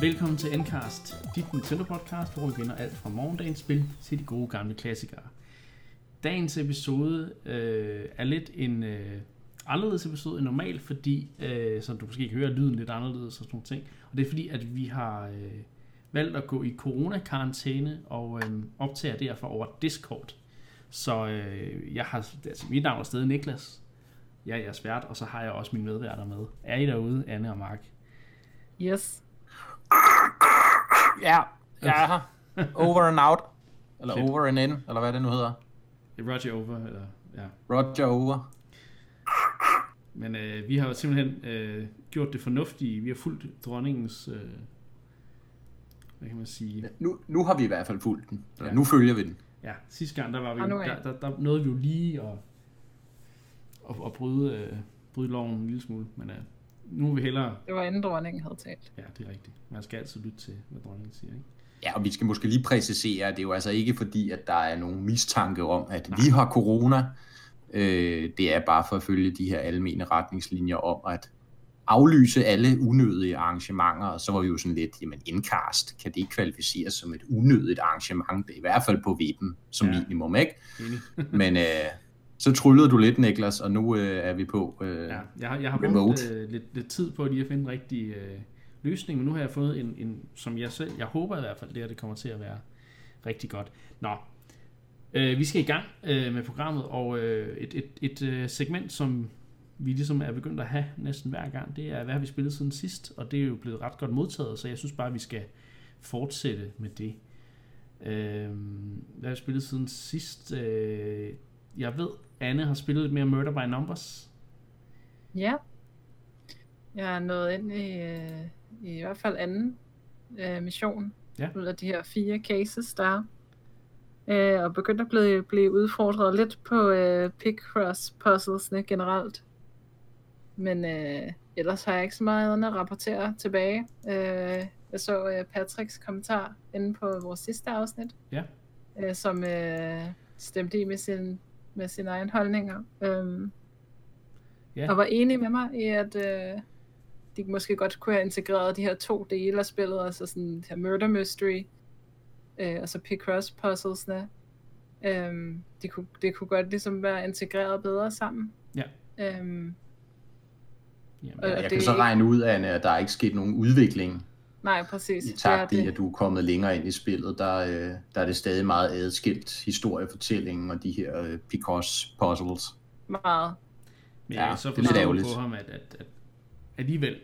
Velkommen til Endcast, dit Nintendo podcast, hvor vi vinder alt fra morgendagens spil til de gode gamle klassikere. Dagens episode øh, er lidt en øh, anderledes episode end normalt, fordi, øh, som du måske kan høre, lyden lidt anderledes og sådan nogle ting. Og det er fordi, at vi har øh, valgt at gå i corona-karantæne og øh, optager derfor over Discord. Så øh, jeg har, altså mit navn er stadig Niklas, jeg er jeres vært, og så har jeg også mine medværter med. Er I derude, Anne og Mark? Yes. Ja, jeg er her. Over and out. Eller Fedt. over and in, eller hvad det nu hedder. Roger over, eller ja. Roger over. Men øh, vi har jo simpelthen øh, gjort det fornuftige. Vi har fulgt dronningens, øh, hvad kan man sige, Nu, nu har vi i hvert fald fulgt den. Ja. nu følger vi den. ja, sidste gang, der var vi jo, der, der, der nåede vi jo lige at, at, at bryde, øh, bryde loven en lille smule, men øh, nu er vi hellere, Det var inden dronningen havde talt. ja, det er rigtigt. Man skal altid lytte til, hvad dronningen siger, ikke? Ja, og vi skal måske lige præcisere, at det er jo altså ikke fordi, at der er nogen mistanke om, at vi har corona. Øh, det er bare for at følge de her almene retningslinjer om at aflyse alle unødige arrangementer, og så var vi jo sådan lidt, jamen indcast, kan det ikke kvalificeres som et unødigt arrangement? Det er i hvert fald på vippen som Ja. minimum, ikke? Men øh, så tryllede du lidt, Niklas, og nu øh, er vi på. Øh, Ja, jeg har, jeg har brugt øh, lidt, lidt tid på lige at finde en rigtig øh, løsning, men nu har jeg fået en, en, som jeg selv, jeg håber i hvert fald, det her det kommer til at være rigtig godt. Nå, øh, vi skal i gang øh, med programmet, og øh, et, et, et øh, segment, som vi ligesom er begyndt at have næsten hver gang, det er, hvad har vi spillet siden sidst, og det er jo blevet ret godt modtaget, så jeg synes bare, vi skal fortsætte med det. Øh, hvad har vi spillet siden sidst? Øh, jeg ved, Anne har spillet lidt mere Murder by Numbers. Ja. Jeg er nået ind i, øh, i hvert fald anden øh, mission. Ja. Ud af de her fire cases, der er. Øh, og begyndt at blive, blive udfordret lidt på øh, pick-cross puzzlesne generelt. Men øh, ellers har jeg ikke så meget andet at rapportere tilbage. Øh, jeg så øh, Patricks kommentar inde på vores sidste afsnit. Ja. Øh, som øh, stemte i med, sin, med sine egne holdninger. Øhm, Ja. og var enig med mig i, at øh, de måske godt kunne have integreret de her to dele af spillet, altså sådan det her murder mystery, øh, og så Picross puzzlesne. Øhm, det, kunne, det kunne godt ligesom være integreret bedre sammen. Ja. Øhm, Jamen, Og- jeg det kan så regne ud, Anne, at der er ikke sket nogen udvikling nej, præcis. i Det er takt i, det. at du er kommet længere ind i spillet. Der, øh, der er det stadig meget adskilt historiefortællingen og de her øh, Picross puzzles. Meget. Men Ja, så det er lidt ærgerligt. på ham, at, at, at alligevel,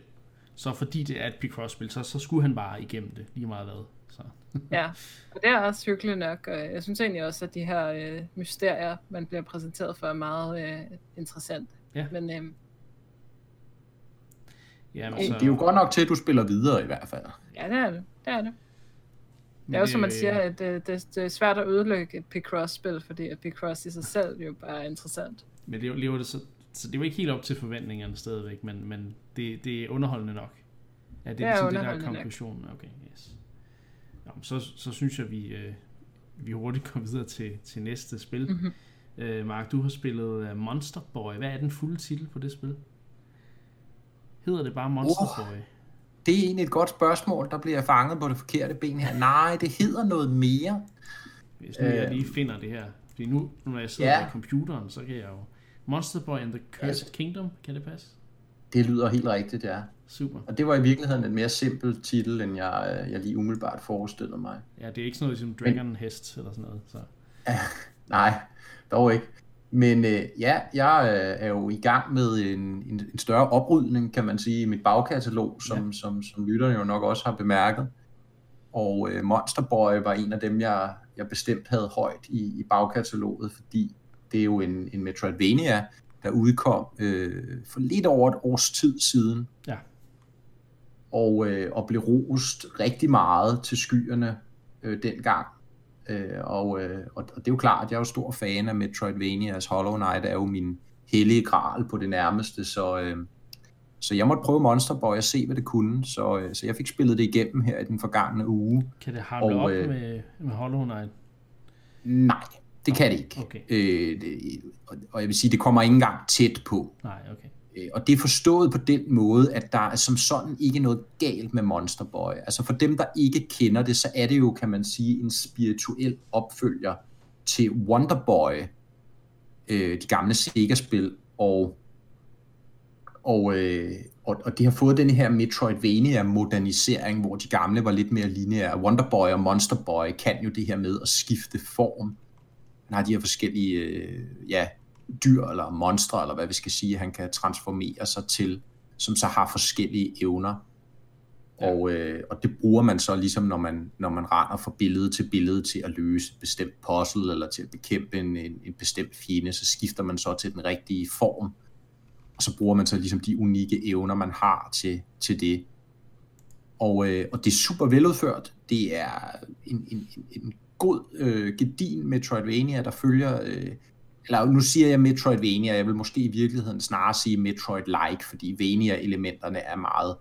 så fordi det er et Picross-spil, så, så skulle han bare igennem det, lige meget hvad. Så. Ja, og det er også hyggeligt nok, og jeg synes egentlig også, at de her øh, mysterier, man bliver præsenteret for, er meget øh, interessant. Ja. Men øh, Jamen, Det er jo godt nok til, at du spiller videre i hvert fald. ja, det er det. Det er det. Det er jo som man siger, at det, det, det er svært at ødelægge et Picross-spil, fordi at Picross i sig selv jo bare er interessant. Men det lever det så, så det er jo ikke helt op til forventningerne stadigvæk, men, men det, det er underholdende nok. Ja, det, Det er ligesom det, der er nok. konklusionen. Okay, yes. Nå, men så, så synes jeg, vi, øh, vi hurtigt går videre til, til næste spil. Mhm. Øh, Mark, du har spillet uh, Monster Boy. Hvad er den fulde titel på det spil? Hedder det bare Monster Oh. Boy? Det er egentlig et godt spørgsmål. Der bliver jeg fanget på det forkerte ben her. Nej, det hedder noget mere. Hvis nu jeg Øh. lige finder det her. Fordi nu, når jeg sidder Ja. ved computeren, så kan jeg jo... Monster Boy and the Cursed Altså- Kingdom, kan det passe? Det lyder helt rigtigt, ja. Super. Og det var i virkeligheden en mere simpel titel, end jeg, øh, jeg lige umiddelbart forestillede mig. Ja, det er ikke sådan noget som Dragon Hest eller sådan noget. Så. Nej, dog ikke. Men øh, ja, jeg øh, er jo i gang med en, en, en større oprydning, kan man sige, i mit bagkatalog, som, ja. som, som lytterne jo nok også har bemærket. Og øh, Monster Boy var en af dem, jeg, jeg bestemt havde højt i, i bagkataloget, fordi det er jo en, en Metroidvania, der udkom øh, for lidt over et års tid siden. Ja. Og, øh, og blev rost rigtig meget til skyerne øh, dengang. Øh, og, øh, og og det er jo klart, at jeg er jo stor fan af Metroidvanias. Hollow Knight er jo min hellige gral på det nærmeste, så, øh, så jeg måtte prøve Monster Boy og se, hvad det kunne. Så, øh, så jeg fik spillet det igennem her i den forgangne uge. Kan det hamle Og, op øh, med, med Hollow Knight? Nej, det kan det ikke. Okay. Øh, det, og, og jeg vil sige, det kommer ikke engang tæt på. Nej, okay. Øh, og det er forstået på den måde, at der er som sådan ikke noget galt med Monster Boy. Altså for dem, der ikke kender det, så er det jo, kan man sige, en spirituel opfølger til Wonder Boy, øh, de gamle Sega-spil, og, og, øh, og, og det har fået den her Metroidvania-modernisering, hvor de gamle var lidt mere lineære. Wonder Boy og Monster Boy kan jo det her med at skifte form. Han har de her forskellige øh, ja, dyr eller monstre, eller hvad vi skal sige, han kan transformere sig til, som så har forskellige evner. Ja. Og, øh, og det bruger man så ligesom, når man, når man render fra billede til billede til at løse et bestemt puzzle, eller til at bekæmpe en, en, en bestemt fjende, så skifter man så til den rigtige form, og så bruger man så ligesom de unikke evner, man har til, til det. Og, øh, og det er super veludført. Det er en, en, en god, øh, gedin Metroidvania, der følger øh, eller nu siger jeg Metroidvania, jeg vil måske i virkeligheden snarere sige Metroid-like, fordi Vania-elementerne er meget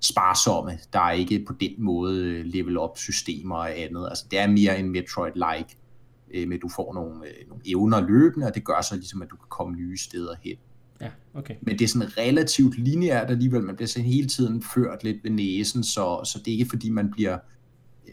sparsomme. Der er ikke på den måde level-up-systemer og andet. Altså, det er mere en Metroid-like, øh, med at du får nogle, øh, nogle evner løbende, og det gør så ligesom, at du kan komme nye steder hen. Ja, okay. Men det er sådan relativt lineært alligevel. Man bliver så hele tiden ført lidt ved næsen, så, så det er ikke fordi, man bliver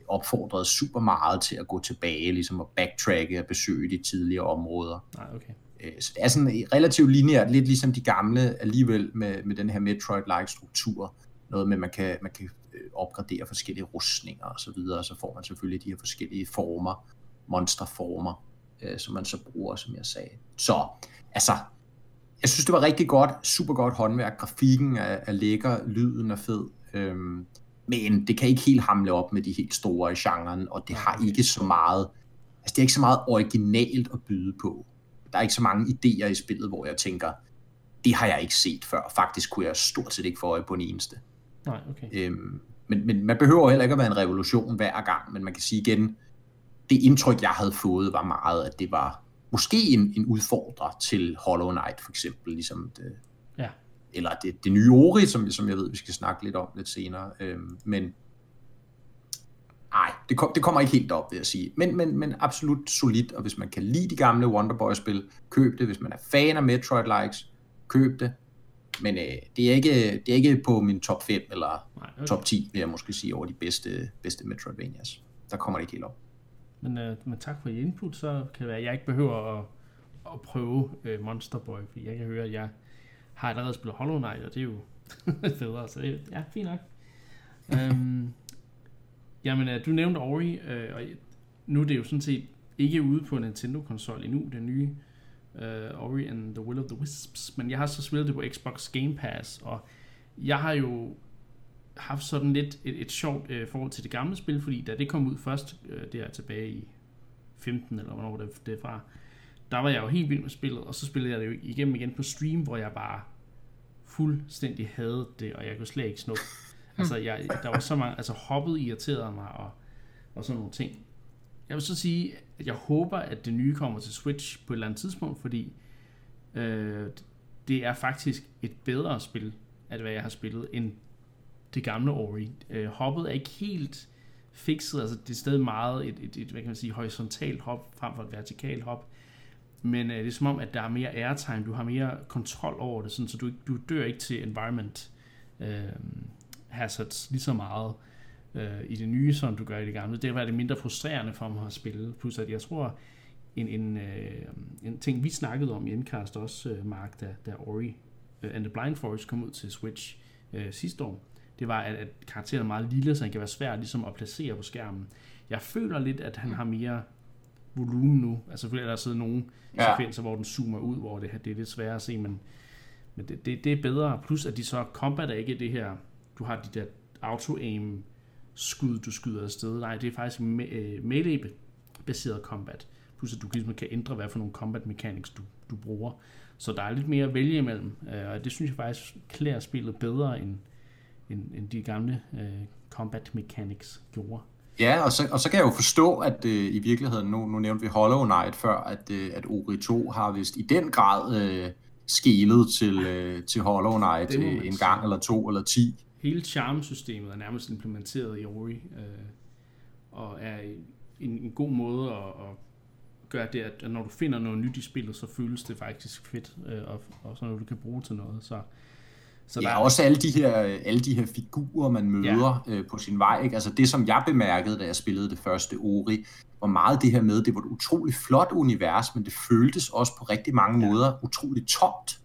opfordret super meget til at gå tilbage, ligesom at backtracke og besøge de tidligere områder. Nej, okay. Øh, så det er sådan relativt lineært, lidt ligesom de gamle alligevel med, med den her Metroid-like struktur. Noget med, at man kan, man kan øh, opgradere forskellige rustninger og så videre, og så får man selvfølgelig de her forskellige former, monsterformer, øh, som man så bruger, som jeg sagde. Så, altså, jeg synes, det var rigtig godt, super godt håndværk. Grafikken er, er lækker, lyden er fed. Øhm, men det kan ikke helt hamle op med de helt store i genren, og det har ikke så meget, altså det er ikke så meget originalt at byde på. Der er ikke så mange idéer i spillet, hvor jeg tænker, det har jeg ikke set før. Faktisk kunne jeg stort set ikke få øje på en eneste. Nej, okay. Øhm, men, men man behøver heller ikke at være en revolution hver gang, men man kan sige igen, det indtryk, jeg havde fået, var meget, at det var måske en, en udfordrer til Hollow Knight, for eksempel, ligesom det, ja eller det, det nye Ori, som, som jeg ved, vi skal snakke lidt om lidt senere. Øhm, men nej, det, kom, det kommer ikke helt op, vil jeg sige. Men, men, men absolut solidt, og hvis man kan lide de gamle Wonderboy-spil, køb det. Hvis man er fan af Metroid-likes, køb det. Men øh, det, er ikke, det er ikke på min top 5 eller nej, okay. top 10, vil jeg måske sige, over de bedste, bedste Metroidvanias. Der kommer det ikke helt op. Men, øh, men tak for input, så kan det være, at jeg ikke behøver at, at prøve øh, Monster Boy, fordi jeg kan høre, at jeg har allerede spillet Hollow Knight, og det er jo federe, så det, ja, fint nok. um, jamen, øh, du nævnte Ori, øh, og nu er det jo sådan set ikke ude på Nintendo-konsol endnu, den nye uh, Ori and the Will of the Wisps, men jeg har så spillet det på Xbox Game Pass, og jeg har jo haft sådan lidt et, et sjovt uh, forhold til det gamle spil, fordi da det kom ud først, uh, det er tilbage i 15, eller hvornår det, det er fra, der var jeg jo helt vild med spillet, og så spillede jeg det jo igennem igen på stream, hvor jeg bare fuldstændig havde det, og jeg kunne slet ikke snuppe. Altså, jeg, der var så mange, altså hoppet irriterede mig, og, og sådan nogle ting. Jeg vil så sige, at jeg håber, at det nye kommer til Switch på et eller andet tidspunkt, fordi øh, det er faktisk et bedre spil, at hvad jeg har spillet, end det gamle Ori. Øh, hoppet er ikke helt fikset, altså det er stadig meget et, et, et hvad kan man sige, horisontalt hop frem for et vertikalt hop. Men øh, det er som om, at der er mere airtime, du har mere kontrol over det, sådan, så du, du dør ikke til environment øh, hazards lige så meget øh, i det nye, som du gør i det gamle. Det var det mindre frustrerende for mig at spille. Plus at jeg tror, en, en, øh, en ting, vi snakkede om i Endcast også, øh, Mark, da, da Ori øh, and the Blind Forest kom ud til Switch øh, sidste år, det var, at, at karakteren er meget lille, så han kan være svær ligesom at placere på skærmen. Jeg føler lidt, at han har mere volumen nu. Altså selvfølgelig er der siddet nogle ja. sekvenser, hvor den zoomer ud, hvor det, det er lidt sværere at se, men, men det, det, det er bedre. Plus at de så, combat er ikke det her, du har de der auto-aim skud, du skyder afsted. Nej, det er faktisk me, uh, melee-baseret combat. Plus at du ligesom kan ændre, hvad for nogle combat mechanics du, du bruger. Så der er lidt mere at vælge imellem, uh, og det synes jeg faktisk klæder spillet bedre, end, end, end de gamle uh, combat mechanics gjorde. Ja, og så, og så kan jeg jo forstå, at øh, i virkeligheden, nu, nu nævnte vi Hollow Knight før, at, øh, at Ori 2 har vist i den grad øh, skelet til, øh, til Hollow Knight øh, en gang eller to eller ti. Hele charmsystemet er nærmest implementeret i Ori, øh, og er en, en god måde at, at gør det, at når du finder noget nyt i spillet, så føles det faktisk fedt, øh, og, og sådan noget, du kan bruge til noget. Så, så ja, der er også alle de her, alle de her figurer, man møder ja. øh, på sin vej. Ikke? Altså det, som jeg bemærkede, da jeg spillede det første Ori, var meget det her med, det var et utroligt flot univers, men det føltes også på rigtig mange ja. måder utroligt tomt.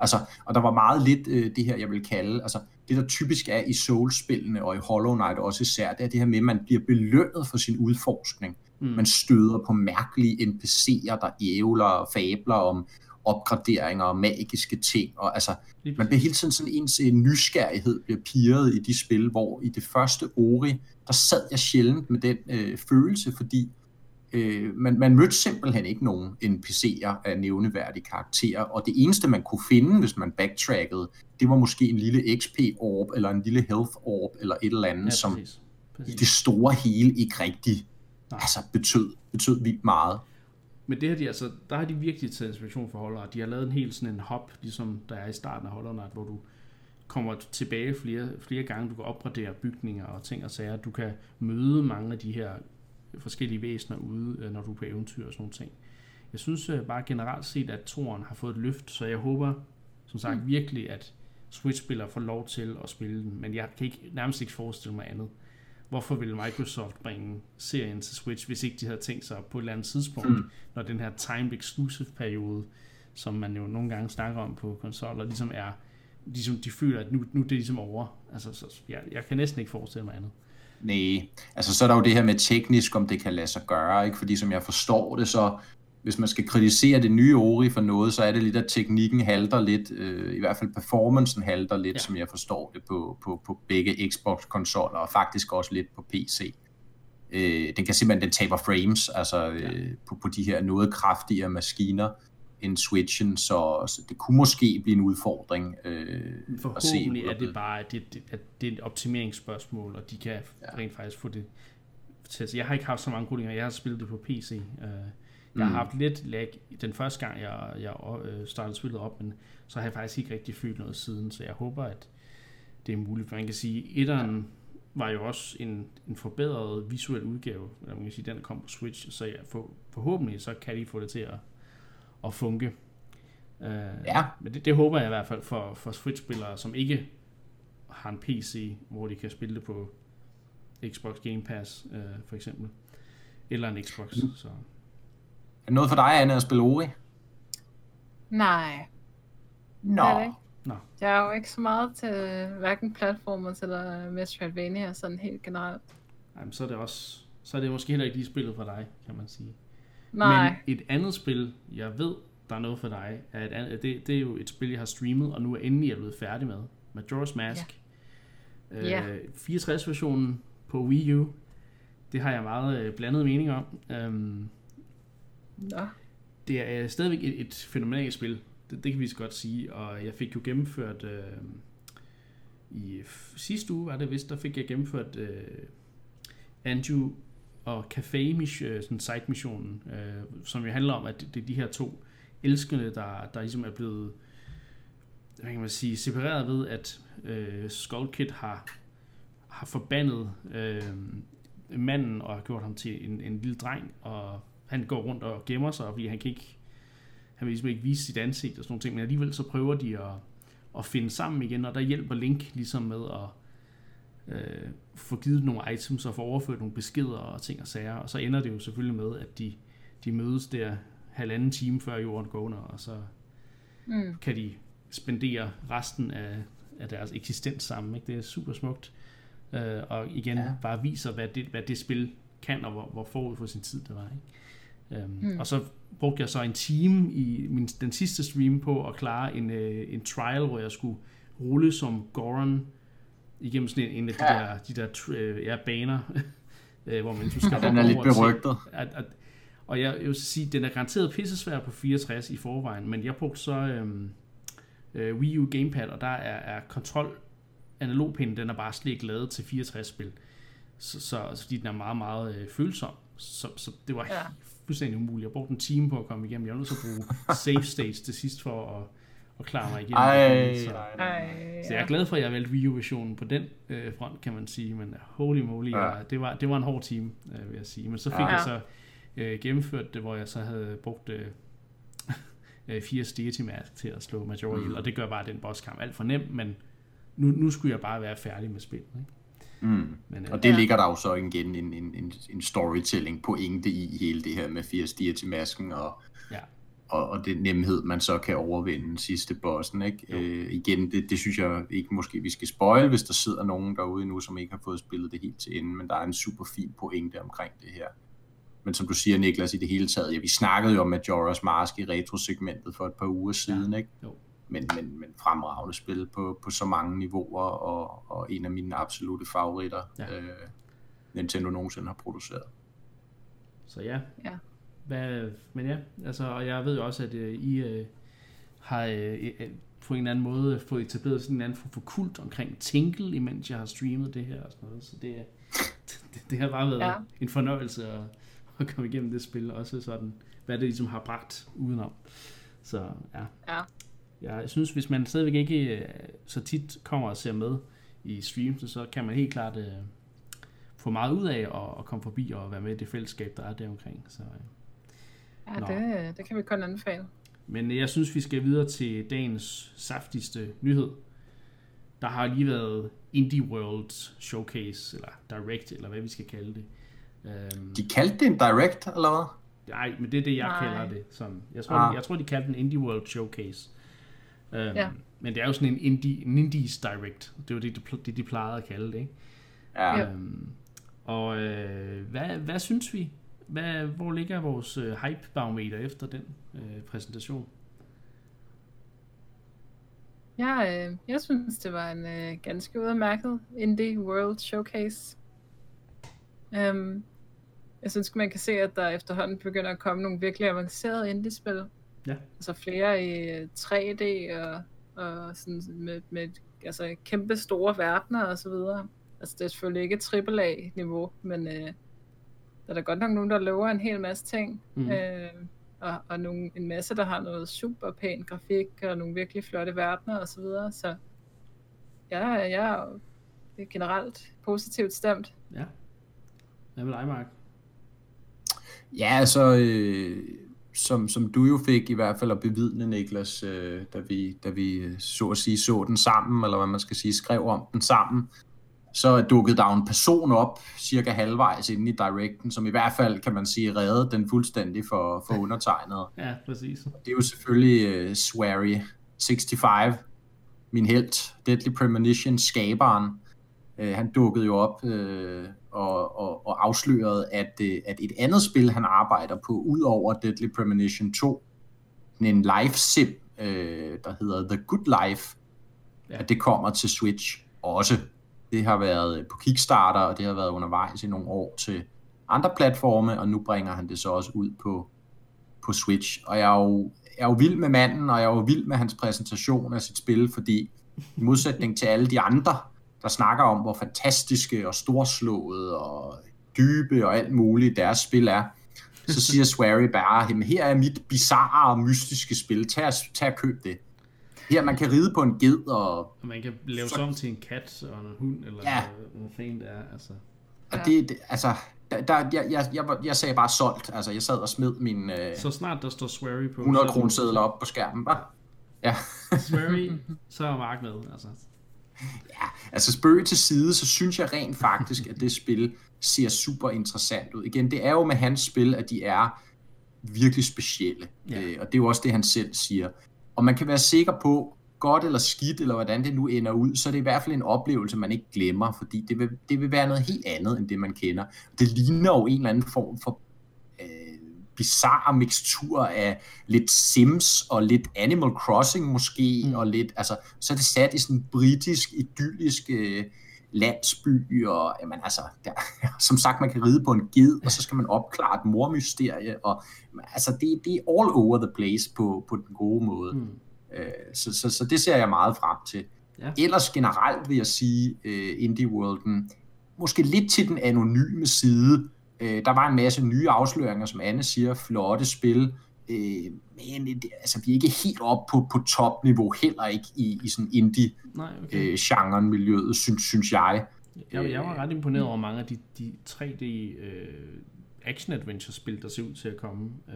Altså, og der var meget lidt øh, det her, jeg vil kalde, altså det der typisk er i Souls-spillene og i Hollow Knight også især, det er det her med, at man bliver belønnet for sin udforskning. Mm. Man støder på mærkelige NPC'er, der ævler og fabler om opgraderinger og magiske ting. Og altså, man bliver hele tiden sådan ens nysgerrighed bliver piret i de spil, hvor i det første Ori, der sad jeg sjældent med den øh, følelse, fordi øh, man, man mødte simpelthen ikke nogen NPC'er af nævneværdige karakterer, og det eneste, man kunne finde, hvis man backtrackede, det var måske en lille XP-orb, eller en lille health-orb, eller et eller andet, ja, præcis. som præcis. i det store hele ikke rigtig altså, betød, betød vildt meget. Men det her, de, altså, der har de virkelig taget inspiration for Hollow De har lavet en helt sådan en hop, ligesom der er i starten af Knight, hvor du kommer tilbage flere, flere gange. Du kan opgradere bygninger og ting og sager. Du kan møde mange af de her forskellige væsener ude, øh, når du er på eventyr og sådan nogle ting. Jeg synes øh, bare generelt set, at toren har fået et løft, så jeg håber, som sagt, mm. virkelig, at Switch-spillere får lov til at spille den, men jeg kan ikke, nærmest ikke forestille mig andet. Hvorfor ville Microsoft bringe serien til Switch, hvis ikke de havde tænkt sig på et eller andet tidspunkt, mm. når den her timed exclusive periode, som man jo nogle gange snakker om på konsoller, ligesom er, ligesom de føler, at nu, nu det er ligesom over. Altså, så jeg, jeg kan næsten ikke forestille mig andet. Nej, altså så er der jo det her med teknisk, om det kan lade sig gøre, ikke? fordi som jeg forstår det, så hvis man skal kritisere det nye Ori for noget, så er det lidt, at teknikken halter lidt, øh, i hvert fald performancen halter lidt, ja. som jeg forstår det, på, på, på begge Xbox-konsoller, og faktisk også lidt på PC. Øh, den kan simpelthen, den taber frames, altså øh, ja. på, på de her noget kraftigere maskiner end Switchen, så, så det kunne måske blive en udfordring øh, Forhåbentlig at se, er det bare, at det, at det er et optimeringsspørgsmål, og de kan ja. rent faktisk få det til. Jeg har ikke haft så mange grundinger, jeg har spillet det på PC, øh, jeg har mm. haft lidt lag den første gang, jeg, jeg øh, startede spillet op, men så har jeg faktisk ikke rigtig følt noget siden, så jeg håber, at det er muligt. For man kan sige, etteren var jo også en, en forbedret visuel udgave, eller man kan sige, den kom på Switch, så jeg for, forhåbentlig så kan de få det til at, at funke. Uh, ja. Men det, det håber jeg i hvert fald for, for Switch-spillere, som ikke har en PC, hvor de kan spille det på Xbox Game Pass, uh, for eksempel. Eller en Xbox. Mm. Så. Er det noget for dig, Anne, at spille Ori? Nej. Nå. Er Nå. Jeg er jo ikke så meget til hverken platformer eller Metroidvania sådan helt generelt. Jamen, så er det også, så er det måske heller ikke lige spillet for dig, kan man sige. Nej. Men et andet spil, jeg ved, der er noget for dig, er et andet, det, det er jo et spil, jeg har streamet, og nu er endelig jeg blevet færdig med. Majora's Mask. Ja. Øh, ja. 64-versionen på Wii U. Det har jeg meget øh, blandet mening om. Um, Nå. Det er øh, stadigvæk et, et fænomenalt spil. Det, det kan vi så godt sige. Og jeg fik jo gennemført... Øh, I sidste uge var det vist, der fik jeg gennemført øh, Andrew og Café øh, sådan side-missionen, øh, som jo handler om, at det, det er de her to elskende, der, der ligesom er blevet hvad kan man sige, separeret ved, at øh, Skull Kid har, har forbandet øh, manden og har gjort ham til en, en lille dreng, og han går rundt og gemmer sig, fordi han kan ikke, han vil ligesom ikke vise sit ansigt og sådan nogle ting, men alligevel så prøver de at, at finde sammen igen, og der hjælper Link ligesom med at øh, få givet nogle items og få overført nogle beskeder og ting og sager, og så ender det jo selvfølgelig med, at de, de mødes der halvanden time før jorden går under, og så mm. kan de spendere resten af, af deres eksistens sammen. Ikke? Det er super smukt. Øh, og igen ja. bare viser, hvad det, hvad det spil kan, og hvor, hvor forud for sin tid det var. Ikke? Øhm, mm. Og så brugte jeg så en time i min, den sidste stream på at klare en, øh, en trial, hvor jeg skulle rulle som Goron igennem sådan en, en af de ja. der, de der øh, ja, baner, øh, hvor man skal Den er lidt berygtet. At, at, og jeg, jeg vil sige, den er garanteret pissesvær på 64 i forvejen, men jeg brugte så øhm, øh, Wii U Gamepad, og der er, er kontrol analogpinden, den er bare slet ikke lavet til 64-spil. Så, så, så fordi den er meget, meget øh, følsom. Så, så det var ja fuldstændig umuligt. Jeg brugte en time på at komme igennem. Jeg var nødt til at bruge save states til sidst for at, at klare mig igennem. Ej, så, så jeg er glad for, at jeg valgte Wii U-versionen på den øh, front, kan man sige. Men holy moly, ja. jeg, det, var, det var en hård time, øh, vil jeg sige. Men så fik ja. jeg så øh, gennemført det, hvor jeg så havde brugt øh, øh, fire deity mask til at slå Major ihjel, og det gør bare den bosskamp alt for nem, men nu, nu skulle jeg bare være færdig med spillet. Ikke? Mm. Men, øh, Og det Ja. ligger der jo så igen en, en, en, en storytelling pointe i hele det her med 80 til masken og, Ja. og, og den nemhed, man så kan overvinde den sidste bossen. Ikke? Jo. Øh, igen, det, det synes jeg ikke måske vi skal spoil, hvis der sidder nogen derude nu, som ikke har fået spillet det helt til ende, men der er en super fin pointe omkring det her. Men som du siger, Niklas, i det hele taget, ja, vi snakkede jo om Majora's Mask i retrosegmentet for et par uger siden, ikke? Jo. Men, men, men fremragende spil på, på så mange niveauer, og, og en af mine absolute favoritter, Ja. øh, Nintendo nogensinde har produceret. Så ja. Ja. Hvad, men ja, altså, og jeg ved jo også, at øh, I øh, har øh, øh, på en eller anden måde fået etableret sådan en anden form for kult omkring Tinkle, imens jeg har streamet det her og sådan noget. Så det, det, det har bare været. Ja. en fornøjelse at, at komme igennem det spil, også sådan, hvad det ligesom har bragt udenom. Så ja. Ja. Jeg synes, hvis man stadigvæk ikke øh, så tit kommer og ser med i streams, så kan man helt klart øh, få meget ud af at, at komme forbi og være med i det fællesskab, der er der omkring. Så, øh. Ja, Nå. det, det kan vi kun anbefale. Men jeg synes, vi skal videre til dagens saftigste nyhed. Der har lige været Indie World Showcase, eller Direct, eller hvad vi skal kalde det. Øhm, De kaldte det en direct, eller hvad? nej, men det er det, jeg Nej. kalder det. Som, jeg, tror, Ah. jeg tror, de kaldte den Indie World Showcase. Øhm, Ja. Men det er jo sådan en, indie, en Indies Direct. Det var det, de, det, de plejede at kalde det. Ikke? Ja. Ja. Øhm, og øh, hvad, hvad synes vi? Hvad, hvor ligger vores øh, hype-barometer efter den øh, præsentation? Ja, øh, jeg synes, det var en øh, ganske udmærket Indie World Showcase. Um, jeg synes, man kan se, at der efterhånden begynder at komme nogle virkelig avancerede indie-spil. Ja. Altså flere i øh, 3D og, og sådan med, med altså, kæmpe store verdener og så videre. Altså det er selvfølgelig ikke AAA-niveau, men øh, der er da godt nok nogen, der lover en hel masse ting. Mhm. Øh, og, og nogle, en masse, der har noget super pæn grafik, og nogle virkelig flotte verdener og så videre. Så ja, jeg er jo generelt positivt stemt. Ja. Hvad med dig, Mark? Ja, altså, øh, som, som du jo fik i hvert fald at bevidne, Niklas, øh, da, vi, da vi øh, så at sige så den sammen, eller hvad man skal sige, skrev om den sammen, så dukkede der en person op, cirka halvvejs inde i Directen, som i hvert fald, kan man sige, reddede den fuldstændig for, for undertegnet. Ja, præcis. Det er jo selvfølgelig uh, Swery 65, min helt, Deadly Premonition, skaberen. Uh, han dukkede jo op uh, og, og, og afslørede, at, uh, at et andet spil, han arbejder på, ud over Deadly Premonition 2, en live sim, uh, der hedder The Good Life, ja. at det kommer til Switch også. Det har været på Kickstarter, og det har været undervejs i nogle år til andre platforme, og nu bringer han det så også ud på, på Switch. Og jeg er, jo, jeg er jo vild med manden, og jeg er jo vild med hans præsentation af sit spil, fordi i modsætning til alle de andre, der snakker om, hvor fantastiske og storslåede og dybe og alt muligt deres spil er, så siger Swery bare, "Jamen, her er mit bizarre og mystiske spil, tag, tag og køb det. Her, man kan ride på en ged, og, Og man kan lave sig om til en kat og en hund, eller Ja. hvad, fanden det er. Altså. og Ja. det, det, altså, der, der, jeg, jeg, jeg, jeg sagde bare solgt, altså jeg sad og smed min øh, Så snart der står Swery på... 100 så er den- kroner op på skærmen, bare. Ja. Swery, så er Mark med. Altså. Altså spøg til side, så synes jeg rent faktisk, at det spil ser super interessant ud. Igen, det er jo med hans spil, at de er virkelig specielle. Ja. Øh, og det er jo også det, han selv siger. Og man kan være sikker på, godt eller skidt, eller hvordan det nu ender ud, så er det i hvert fald en oplevelse, man ikke glemmer, fordi det vil, det vil være noget helt andet, end det man kender. Det ligner jo en eller anden form for bizarre mixtur af lidt Sims og lidt Animal Crossing måske, Mm. og lidt, altså, så er det sat i sådan en britisk, idyllisk øh, landsby, og jamen, altså, der, som sagt, man kan ride på en ged, og så skal man opklare et mormysterie, og altså, det, det er all over the place på, på den gode måde. Mm. Øh, så, så, så det ser jeg meget frem til. Ja. Ellers generelt vil jeg sige, øh, Indie Worlden, måske lidt til den anonyme side. Øh, der var en masse nye afsløringer, som Anne siger, flotte spil, øh, men det, altså, vi er ikke helt op på, på topniveau, heller ikke i, i sådan Nej, okay. indie-genren, miljøet, synes, synes jeg. Jeg, jeg var ret imponeret over mange af de, de 3D øh, action-adventure-spil, der ser ud til at komme. Øh,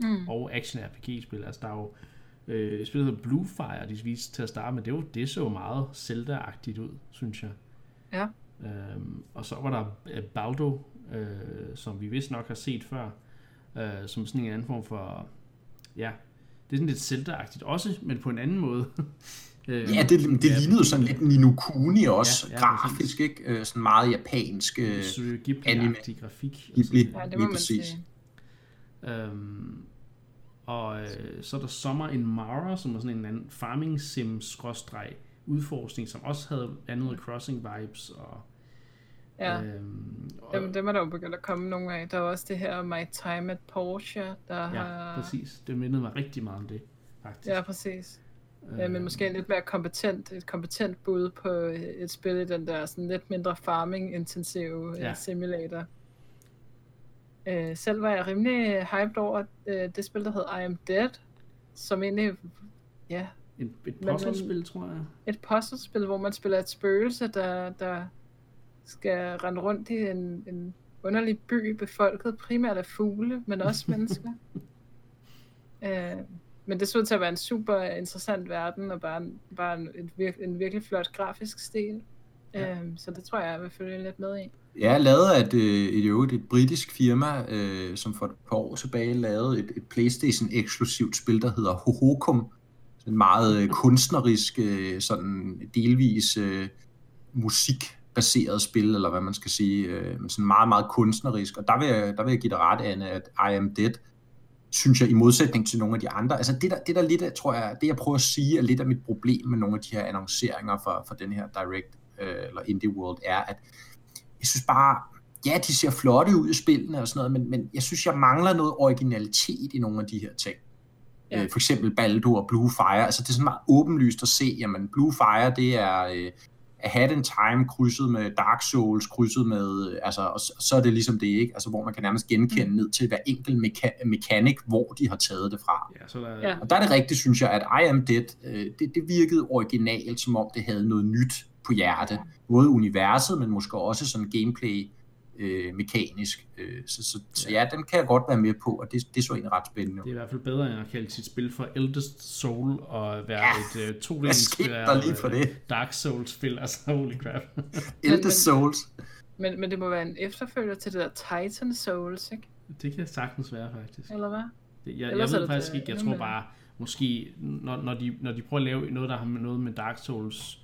Mm. og action-RPG-spil. Altså, der er jo øh, et spil, der hedder Bluefire, de viste til at starte med. Det, var, det så meget Zelda-agtigt ud, synes jeg. Ja. Øhm, og så var der øh, Baldo, øh, som vi vist nok har set før, øh, som sådan en anden form for, ja, det er sådan lidt Zelda-agtigt også, men på en anden måde. øh, Ja, det, det lignede jo sådan lidt Nino Kuni også, Ja, ja, ja, ja, grafisk, ikke? Øh, Sådan meget japansk. øh, anime. Grafik. og Ghibli. sådan. Ja, det må man præcis. sige. Øhm, og øh, så er der Summer in Mara, som er sådan en anden farming sim skråstreg udforskning, som også havde Animal Crossing vibes. Og, Ja, øhm, og, dem, dem er der jo begyndt at komme nogle af. Der er også det her My Time at Porsche, der ja, har... præcis. Det mindede mig rigtig meget om det, faktisk. Ja, præcis. Ja, Øhm, men måske en lidt mere kompetent, et kompetent bud på et spil i den der sådan lidt mindre farming-intensive Ja. ja. simulator. Øh, selv var jeg rimelig hyped over øh, det spil, der hed I Am Dead, som egentlig ja, et Men- puzzlespil, tror jeg. et puzzlespil, hvor man spiller et spøgelse, der, der skal rende rundt i en, en underlig by, befolket primært af fugle, men også mennesker. øh, men det så ud til at være en super interessant verden, og bare, en, bare en, en, vir, en virkelig flot grafisk stil. Ja. Øh, så det tror jeg, jeg vil følge lidt med i. Ja, lavet af et, øh, et, øvrigt et britisk firma, øh, som for et par år tilbage lavede et, et Playstation-eksklusivt spil, der hedder Hohokum. Sådan meget øh, kunstnerisk, øh, sådan delvis øh, musikbaseret spil, eller hvad man skal sige, øh, men sådan meget, meget kunstnerisk. Og der vil jeg, der vil jeg give dig ret, Anne, at I Am Dead, synes jeg, i modsætning til nogle af de andre. Altså det der, det der lidt, tror jeg, det jeg prøver at sige, er lidt af mit problem med nogle af de her annonceringer for, for den her Direct, øh, eller Indie World, er, at jeg synes bare, ja, de ser flotte ud i spillene og sådan noget, men, men jeg synes, jeg mangler noget originalitet i nogle af de her ting. Ja. Øh, for eksempel Baldo og Blue Fire. Altså det er sådan meget åbenlyst at se, jamen Blue Fire, det er øh, A Hat in Time krydset med Dark Souls, krydset med, altså, og, så- så er det ligesom det, ikke? Altså hvor man kan nærmest genkende mm. ned til hver enkelt meka- mekanik, hvor de har taget det fra. Ja, så er der, Ja. Og der er det rigtigt, synes jeg, at I Am Dead, øh, det, det virkede originalt, som om det havde noget nyt på hjerte. Både universet, men måske også sådan gameplay øh, mekanisk. Øh, så, så, så ja, den kan jeg godt være med på, og det, det så egentlig ret spændende. Det er i hvert fald bedre end at kalde sit spil for Eldest Soul og være Ja, et uh, to skete der lige for det? Dark Souls-spil, altså holy crap. Elder men- Souls. Men, men det må være en efterfølger til det der Titan Souls, ikke? det kan sagtens være, faktisk. Eller hvad? Det- Jeg, jeg Ellers ved det faktisk det ikke, jeg tror mere. bare, måske, når, når, de, når de prøver at lave noget, der har med noget med Dark Souls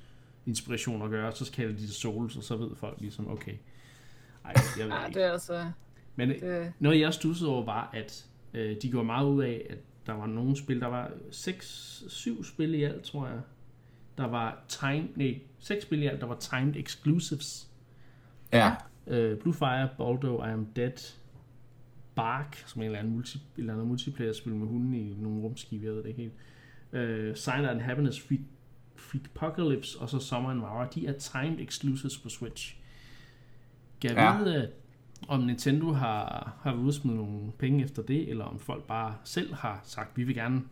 inspiration at gøre, så kalder de det Souls, og så ved folk ligesom, okay. Ej, jeg ved ikke. det er altså... Men Det, noget, jeg stussede over, var, at øh, de gjorde meget ud af, at der var nogle spil, der var 6-7 spil i alt, tror jeg. Der var time, nej, 6 spil i alt, der var timed exclusives. Ja, Uh, Blue Fire, Baldo, I Am Dead, Bark, som er en eller anden, multi, et eller andet multiplayer-spil med hunden i nogle rumskibe, jeg ved det ikke helt. Uh, Sign and Happiness, Freak, Freak Apocalypse og så Summer and Mara, de er timed exclusives på Switch. Kan jeg Ja. vide, om Nintendo har, har smide nogle penge efter det, eller om folk bare selv har sagt, vi vil gerne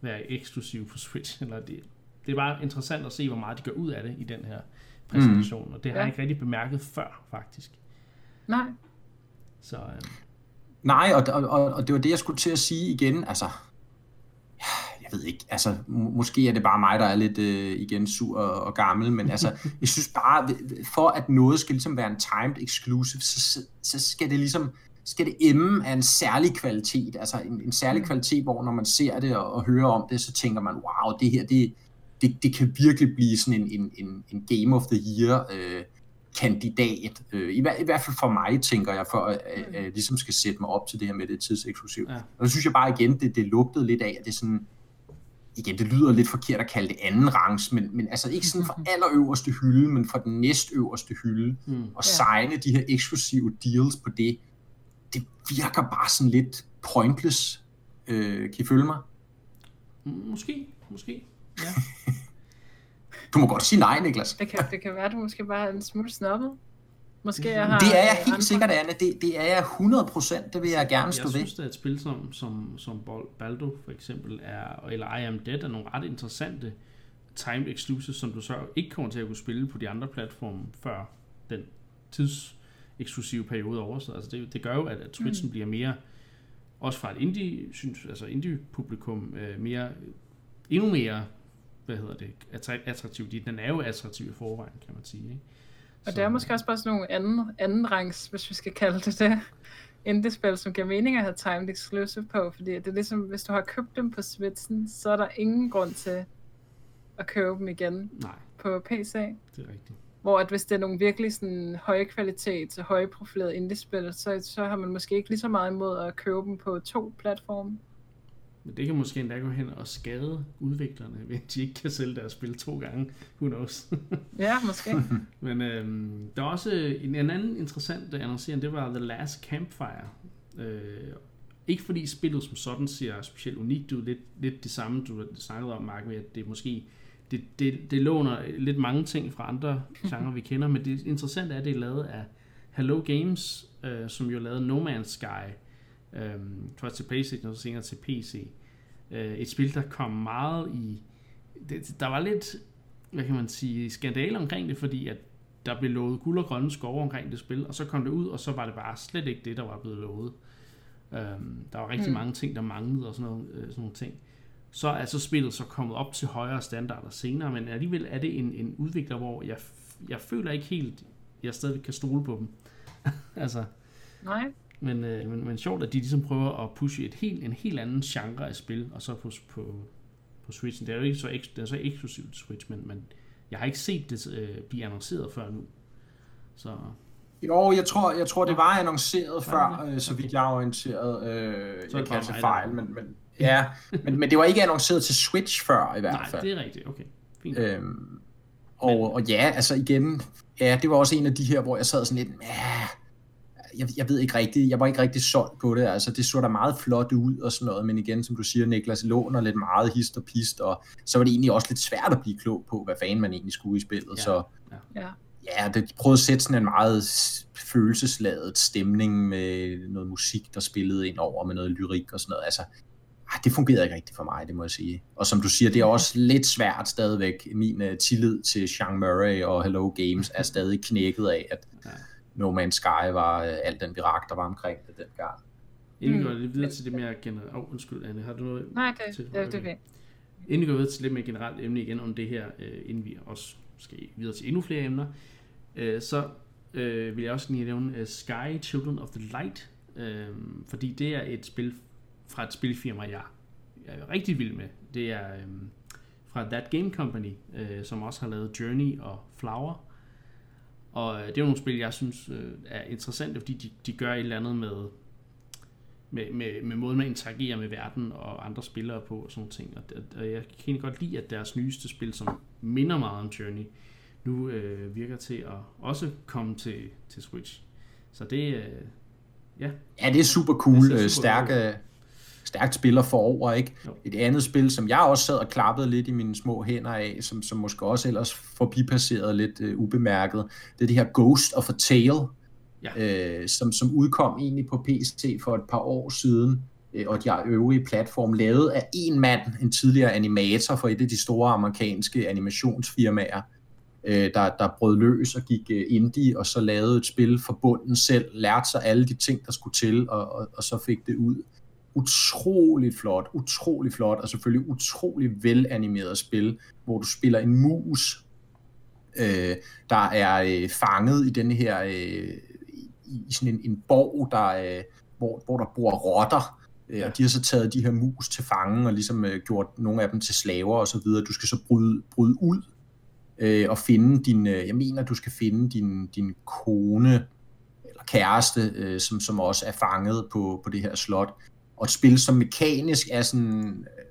være eksklusiv på Switch, eller det, det er bare interessant at se, hvor meget de gør ud af det i den her præsentation, mm. og det har Ja. jeg ikke rigtig bemærket før, faktisk. nej, Så øh, Nej, og, og, og, og det var det, jeg skulle til at sige igen. Altså, jeg ved ikke, altså, må- måske er det bare mig, der er lidt øh, igen sur og, og gammel, men altså, jeg synes bare, for at noget skal ligesom være en timed exclusive, så, så, skal det ligesom, skal det emme af en særlig kvalitet, altså en, en særlig kvalitet, hvor når man ser det og, og hører om det, så tænker man, wow, det her, det, det, det kan virkelig blive sådan en, en, en, en Game of the Year øh, kandidat. Øh, i, hver- I hvert fald for mig, tænker jeg, for at jeg ligesom skal sætte mig op til det her med det tidseksklusivt. Ja. Og så synes jeg bare igen, det, det lugtede lidt af, at det sådan, igen, det lyder lidt forkert at kalde det anden rangs, men, men altså ikke sådan for allerøverste hylde, men for den næstøverste hylde, mm. og signe de her eksklusive deals på det, det virker bare sådan lidt pointless. Øh, kan I følge mig? måske, måske. Ja. Du må godt sige nej, Niklas. det kan, det kan være, du måske bare er en smule snobbet. Måske jeg har... Det er jeg helt andre- sikkert, Anne. Det, det er jeg 100%. Det vil jeg gerne stå Jeg ved. synes, at et spil som, som, som Bal- Baldo for eksempel er, eller I Am Dead er nogle ret interessante timed exclusives, som du så ikke kommer til at kunne spille på de andre platforme før den tids eksklusive periode overstået. Altså det, det gør jo, at, at Switchen mm. bliver mere, også fra et indie, synes, altså indie publikum, øh, mere, endnu mere, hvad hedder det, attraktiv. Den er jo attraktiv i forvejen, kan man sige. Ikke? Og det er måske også bare sådan nogle anden, anden rangs, hvis vi skal kalde det det, indie-spil, som giver mening at have timed exclusive på, fordi det er ligesom, hvis du har købt dem på Switchen, så er der ingen grund til at købe dem igen Nej. på PC. Det er rigtigt. Hvor at hvis det er nogle virkelig sådan høje kvalitet, høje profileret indie-spil, så, så har man måske ikke lige så meget imod at købe dem på to platforme. Men det kan måske endda gå hen og skade udviklerne, hvis de ikke kan sælge deres spil to gange. Who knows? ja, måske. Men øhm, der er også en, en anden interessant annoncering, det var The Last Campfire. Øh, ikke fordi spillet som sådan ser specielt unikt ud, lidt, lidt det samme, du snakkede om, Mark, med at det måske det, det, det låner lidt mange ting fra andre genrer, vi kender, men det interessante er, at det er lavet af Hello Games, øh, som jo lavede No Man's Sky, øh, først til Playstation og senere til PC. Øh, et spil, der kom meget i... Det, der var lidt, hvad kan man sige, skandale omkring det, fordi at der blev lovet guld og grønne skove omkring det spil, og så kom det ud, og så var det bare slet ikke det, der var blevet lovet. Øhm, der var rigtig mm. mange ting, der manglede og sådan, noget, øh, sådan nogle ting. Så er så spillet så kommet op til højere standarder senere, men alligevel er det en, en udvikler, hvor jeg, jeg føler ikke helt, jeg stadig kan stole på dem. altså, Nej. Men, øh, men, men sjovt, at de ligesom prøver at pushe et helt, en helt anden genre af spil, og så på, på, på Switchen. Det er jo ikke så, det er så eksklusivt til Switch, men, men jeg har ikke set det øh, blive annonceret før nu. Så... Jo, jeg tror, jeg tror det var annonceret ja, før, øh, så vidt jeg er orienteret. Øh, så jeg kan tage fejl, men, men, ja, men, men det var ikke annonceret til Switch før i hvert Nej, fald. Nej, det er rigtigt, okay. Fint. Øhm, og, og ja, altså igen, ja, det var også en af de her, hvor jeg sad sådan lidt, ja, jeg, jeg ved ikke rigtigt, jeg var ikke rigtig solgt på det, altså det så da meget flot ud og sådan noget, men igen, som du siger, Niklas, låner lidt meget hist og pist, og så var det egentlig også lidt svært at blive klog på, hvad fanden man egentlig skulle i spillet, ja. så ja. ja, det prøvede at sætte sådan en meget følelsesladet stemning med noget musik, der spillede ind over med noget lyrik og sådan noget, altså det fungerede ikke rigtigt for mig, det må jeg sige. Og som du siger, det er også lidt svært stadigvæk. Min uh, tillid til Sean Murray og Hello Games er stadig knækket af, at ja No Man's Sky var øh, alt den virak, der var omkring det dengang. Inden vi går lidt videre til det mere generelt... Åh, oh, undskyld, Anne, har du noget Nej, det, til, det, det, det. Inden vi går videre til lidt mere generelt emne igen om det her, øh, inden vi også skal videre til endnu flere emner, øh, så øh, vil jeg også lige nævne uh, Sky Children of the Light, øh, fordi det er et spil fra et spilfirma, jeg er rigtig vild med. Det er øh, fra That Game Company, øh, som også har lavet Journey og Flower, og øh, det er nogle spil, jeg synes øh, er interessante, fordi de, de gør et eller andet med, med, med, med måden, man interagerer med verden og andre spillere på og sådan ting. Og, og jeg kan godt lide, at deres nyeste spil, som minder meget om Journey, nu øh, virker til at også komme til, til Switch. Så det, øh, ja. Ja, det er super cool. Det super stærke, cool stærkt spiller over, ikke? Et andet spil, som jeg også sad og klappede lidt i mine små hænder af, som, som måske også ellers forbipasserede lidt uh, ubemærket, det er det her Ghost of a Tale, ja. uh, som, som udkom egentlig på PC for et par år siden, uh, og de øvrige platform, lavet af en mand, en tidligere animator for et af de store amerikanske animationsfirmaer, der, der brød løs og gik indie, og så lavede et spil for bunden selv, lærte sig alle de ting, der skulle til, og, og, og så fik det ud utrolig flot, utrolig flot, og selvfølgelig utrolig velanimeret spil, hvor du spiller en mus, øh, der er øh, fanget i denne her, øh, i sådan en, en borg, der, øh, hvor, hvor der bor rotter, øh, og de har så taget de her mus til fange, og ligesom øh, gjort nogle af dem til slaver og så videre. Du skal så bryde, bryde ud øh, og finde din, øh, jeg mener, du skal finde din, din kone, eller kæreste, øh, som, som også er fanget på, på det her slot og et spil, som mekanisk er sådan øh,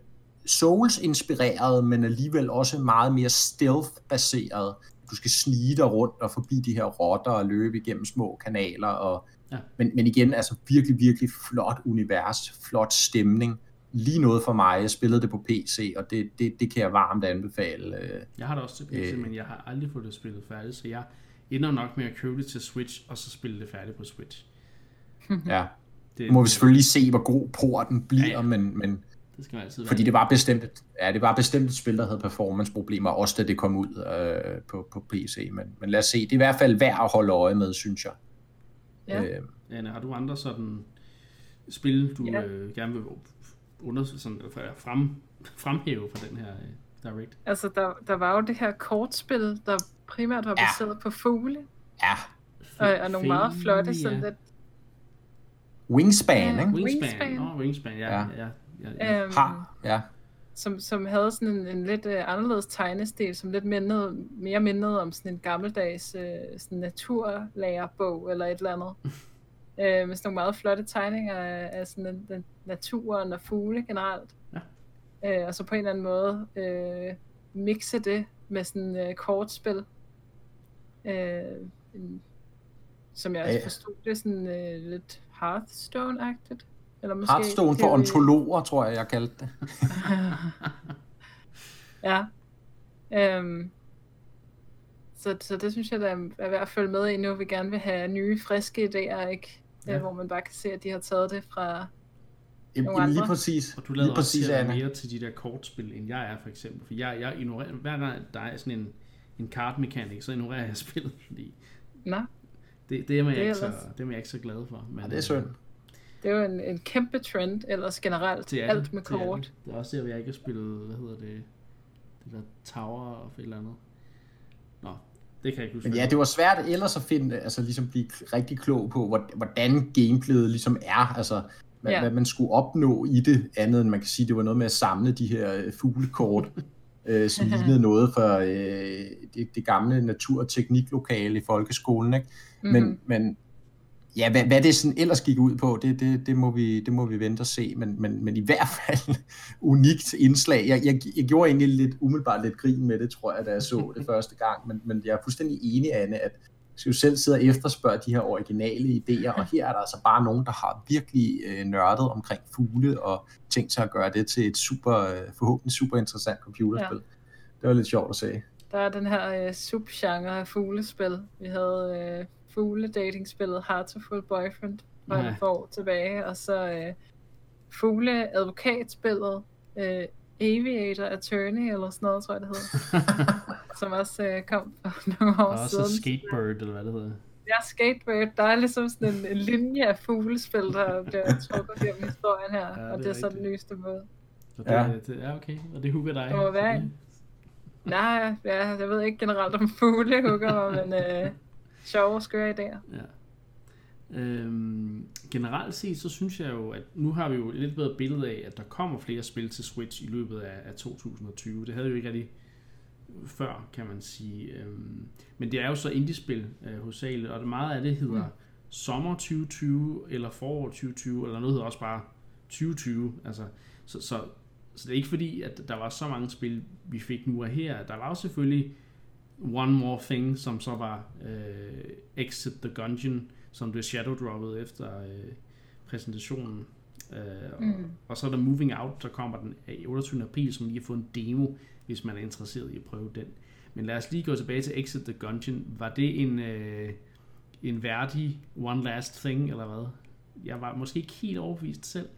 Souls-inspireret, men alligevel også meget mere stealth-baseret. Du skal snige dig rundt og forbi de her rotter og løbe igennem små kanaler. Og, ja. men, men igen, altså virkelig, virkelig flot univers, flot stemning. Lige noget for mig. Jeg spillede det på PC, og det, det, det kan jeg varmt anbefale. Øh, jeg har det også til PC, øh, men jeg har aldrig fået det spillet færdigt, så jeg ender nok med at købe det til Switch, og så spille det færdigt på Switch. ja, det, må vi selvfølgelig lige se, hvor god porten bliver, ja, ja. men, men det skal man altid fordi det var bestemt et, ja, det var bestemt et spil, der havde performance-problemer, også da det kom ud øh, på, på PC, men, men lad os se, det er i hvert fald værd at holde øje med, synes jeg. Ja. Øh, Anne, har du andre sådan spil, du Ja. øh, gerne vil under, sådan, frem, fremhæve fra den her øh, Direct? Altså, der, der var jo det her kortspil, der primært var Ja. baseret på fugle, ja, og, og nogle meget flotte, sådan lidt... Wingspan, Ja. ikke? Wingspan. Wingspan. Nå, Wingspan, ja. Ja. ja. ja, ja, ja. Øhm, Har, ja. som, som havde sådan en, en lidt øh, anderledes tegnestil, som lidt mindede, mere mindede om sådan en gammeldags øh, sådan naturlærerbog eller et eller andet. øh, med sådan nogle meget flotte tegninger af, af sådan den, den naturen og fugle generelt. Ja. Øh, og så på en eller anden måde øh, mixe det med sådan øh, kortspil. Øh, en, som jeg også forstod, det er sådan øh, lidt Hearthstone-agtigt. Eller måske Hearthstone for er ontologer, tror jeg, jeg kaldte det. ja. Øhm, så, så det synes jeg, der er værd at følge med i nu. Vi gerne vil have nye, friske idéer, ikke? Ja. Hvor man bare kan se, at de har taget det fra... Jamen, Nogle jamen, lige andre. præcis. Og du lader lige også præcis, Anna. mere til de der kortspil, end jeg er for eksempel. For jeg, jeg ignorerer, hver gang der er sådan en, en card mechanic, så ignorerer jeg spillet, fordi Nå, det, det, er, man Det er ikke så, det er jeg ikke så glad for. Men, Ja, det er synd. det er jo en, en kæmpe trend, ellers generelt. Det er alt det, med det er kort. Det. det er også der, jeg ikke har spillet, hvad hedder det, det der Tower of et eller andet. Nå, det kan jeg ikke huske. Men ja, det var svært ellers at finde, altså ligesom blive rigtig klog på, hvor- hvordan gameplayet ligesom er, altså hvad, ja. Hvad man skulle opnå i det, andet end man kan sige, det var noget med at samle de her øh, fuglekort, øh, som lignede noget fra øh, det, det gamle natur- og tekniklokale i folkeskolen, ikke? Men, Mhm. men ja, hvad, hvad det sådan ellers gik ud på, det, det, det, må, vi, det må vi vente og se, men, men, men i hvert fald unikt indslag. Jeg, jeg, jeg gjorde egentlig lidt umiddelbart lidt grin med det, tror jeg, da jeg så det første gang, men, men jeg er fuldstændig enig, Anne, at skal jo selv sidde og efterspørge de her originale idéer, og her er der altså bare nogen, der har virkelig øh, nørdet omkring fugle, og tænkt sig at gøre det til et super, øh, forhåbentlig super interessant computerspil. Ja. Det var lidt sjovt at se. Der er den her øh, subgenre af fuglespil. Vi havde øh, fugle-datingspillet Heartful Boyfriend for et par år tilbage, og så øh, fugle-advokatspillet øh, Aviator Attorney, eller sådan noget, tror jeg det hedder, som også øh, kom for nogle år Og også siden. Skatebird, eller hvad det hedder. Ja, Skatebird, der er ligesom sådan en, en linje af fuglespil, der bliver trukket gennem historien her, Ja, det og det er så den nyeste måde. Så det, Ja. det, er okay, og det hugger dig. Det må være en. Nej, ja, jeg ved ikke generelt om fugle hugger mig, men øh, sjove, skøre idéer. Ja. Øhm, generelt set, så synes jeg jo, at nu har vi jo et lidt bedre billede af, at der kommer flere spil til Switch i løbet af, af 2020. Det havde vi jo ikke rigtig før, kan man sige. Øhm, men det er jo så indie-spil øh, hovedsageligt, og det meget af det hedder mm. sommer 2020, eller forår 2020, eller noget hedder også bare 2020. Altså, så, så, så det er ikke fordi, at der var så mange spil, vi fik nu og her. Der var jo selvfølgelig One More Thing, som så var øh, Exit the Gungeon, som blev shadow-droppet efter øh, præsentationen. Øh, og, mm. Mm. og så er der Moving Out, der kommer den i 28. april, som lige har fået en demo, hvis man er interesseret i at prøve den. Men lad os lige gå tilbage til Exit the Gungeon. Var det en, øh, en værdig One Last Thing, eller hvad? Jeg var måske ikke helt overbevist selv.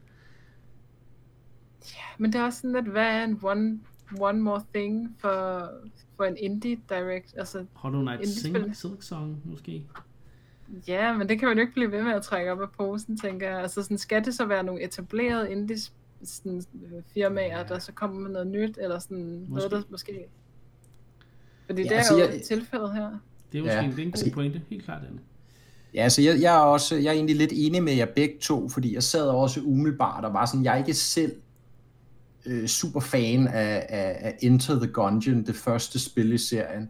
Men det er også sådan lidt, hvad er en one, one more thing for, for en indie direct? Altså, Hollow Knight. Sing, Silk Song, måske? Ja, men det kan man jo ikke blive ved med at trække op af posen, tænker jeg. Altså, sådan, skal det så være nogle etablerede indie sådan, øh, firmaer, Ja. der så kommer med noget nyt, eller sådan Måske. noget, der måske... Fordi Ja, det er altså, jo jeg- tilfældet her. Det er jo Ja, ja, en, det er en god altså- pointe, helt klart, Anne. Ja, altså jeg, jeg er også, jeg er egentlig lidt enig med jer begge to, fordi jeg sad også umiddelbart og var sådan, jeg er ikke selv øh, super fan af, af, af Enter the Gungeon, det første spil i serien.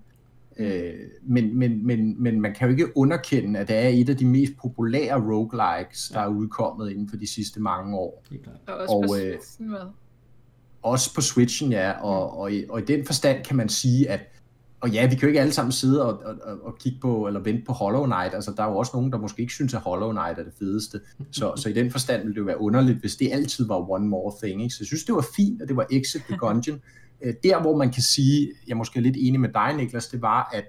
Øh, men, men, men, men man kan jo ikke underkende, at det er et af de mest populære roguelikes, der er udkommet inden for de sidste mange år. Klart. Og også Og, på øh, Switchen, vel? Også på Switchen, ja, og, og, i, og i den forstand kan man sige, at og ja, vi kan jo ikke alle sammen sidde og, og, og, og kigge på, eller vente på Hollow Knight, altså der er jo også nogen, der måske ikke synes, at Hollow Knight er det fedeste, så, så i den forstand ville det jo være underligt, hvis det altid var one more thing, ikke? så jeg synes, det var fint, at det var Exit the Gungeon. Øh, Der, hvor man kan sige, jeg er måske lidt enig med dig, Niklas, det var, at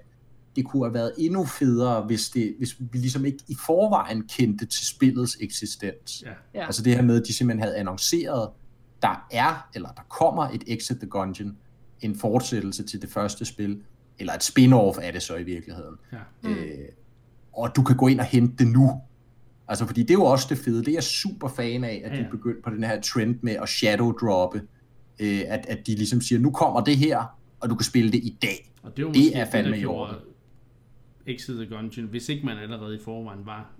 det kunne have været endnu federe, hvis, det, hvis vi ligesom ikke i forvejen kendte til spillets eksistens. Ja. Ja. Altså det her med, at de simpelthen havde annonceret, der er, eller der kommer et Exit the Gungeon, en fortsættelse til det første spil, eller et spin-off er det så i virkeligheden. Ja. Mm. Øh, og du kan gå ind og hente det nu. Altså, fordi det er jo også det fede. Det er jeg super fan af, at Ja, de ja. er begyndt på den her trend med at shadow droppe. Øh, at, at de ligesom siger, nu kommer det her, og du kan spille det i dag. Og det, var Det er fandme der i orden. Exit the Gungeon, hvis ikke man allerede i forvejen var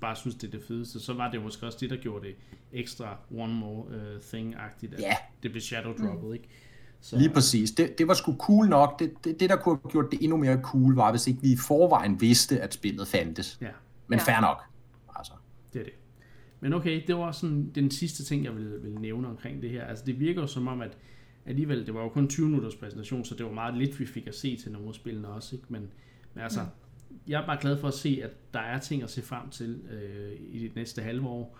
bare synes, det er det fedeste, så var det måske også det, der gjorde det ekstra one more uh, thing-agtigt, Ja. det blev shadow droppet, ikke? Så, Lige præcis. Det, det var sgu cool nok. Det, det, det, der kunne have gjort det endnu mere cool, var, hvis ikke vi i forvejen vidste, at spillet fandtes. Ja, Men Ja. fair nok. Altså. det er det. Men okay, det var sådan den sidste ting, jeg ville, ville nævne omkring det her. Altså det virker jo som om, at alligevel, det var jo kun 20 minutters præsentation, så det var meget lidt, vi fik at se til nogle af spillene også, ikke? Men, men altså, jeg er bare glad for at se, at der er ting at se frem til øh, i det næste halve år.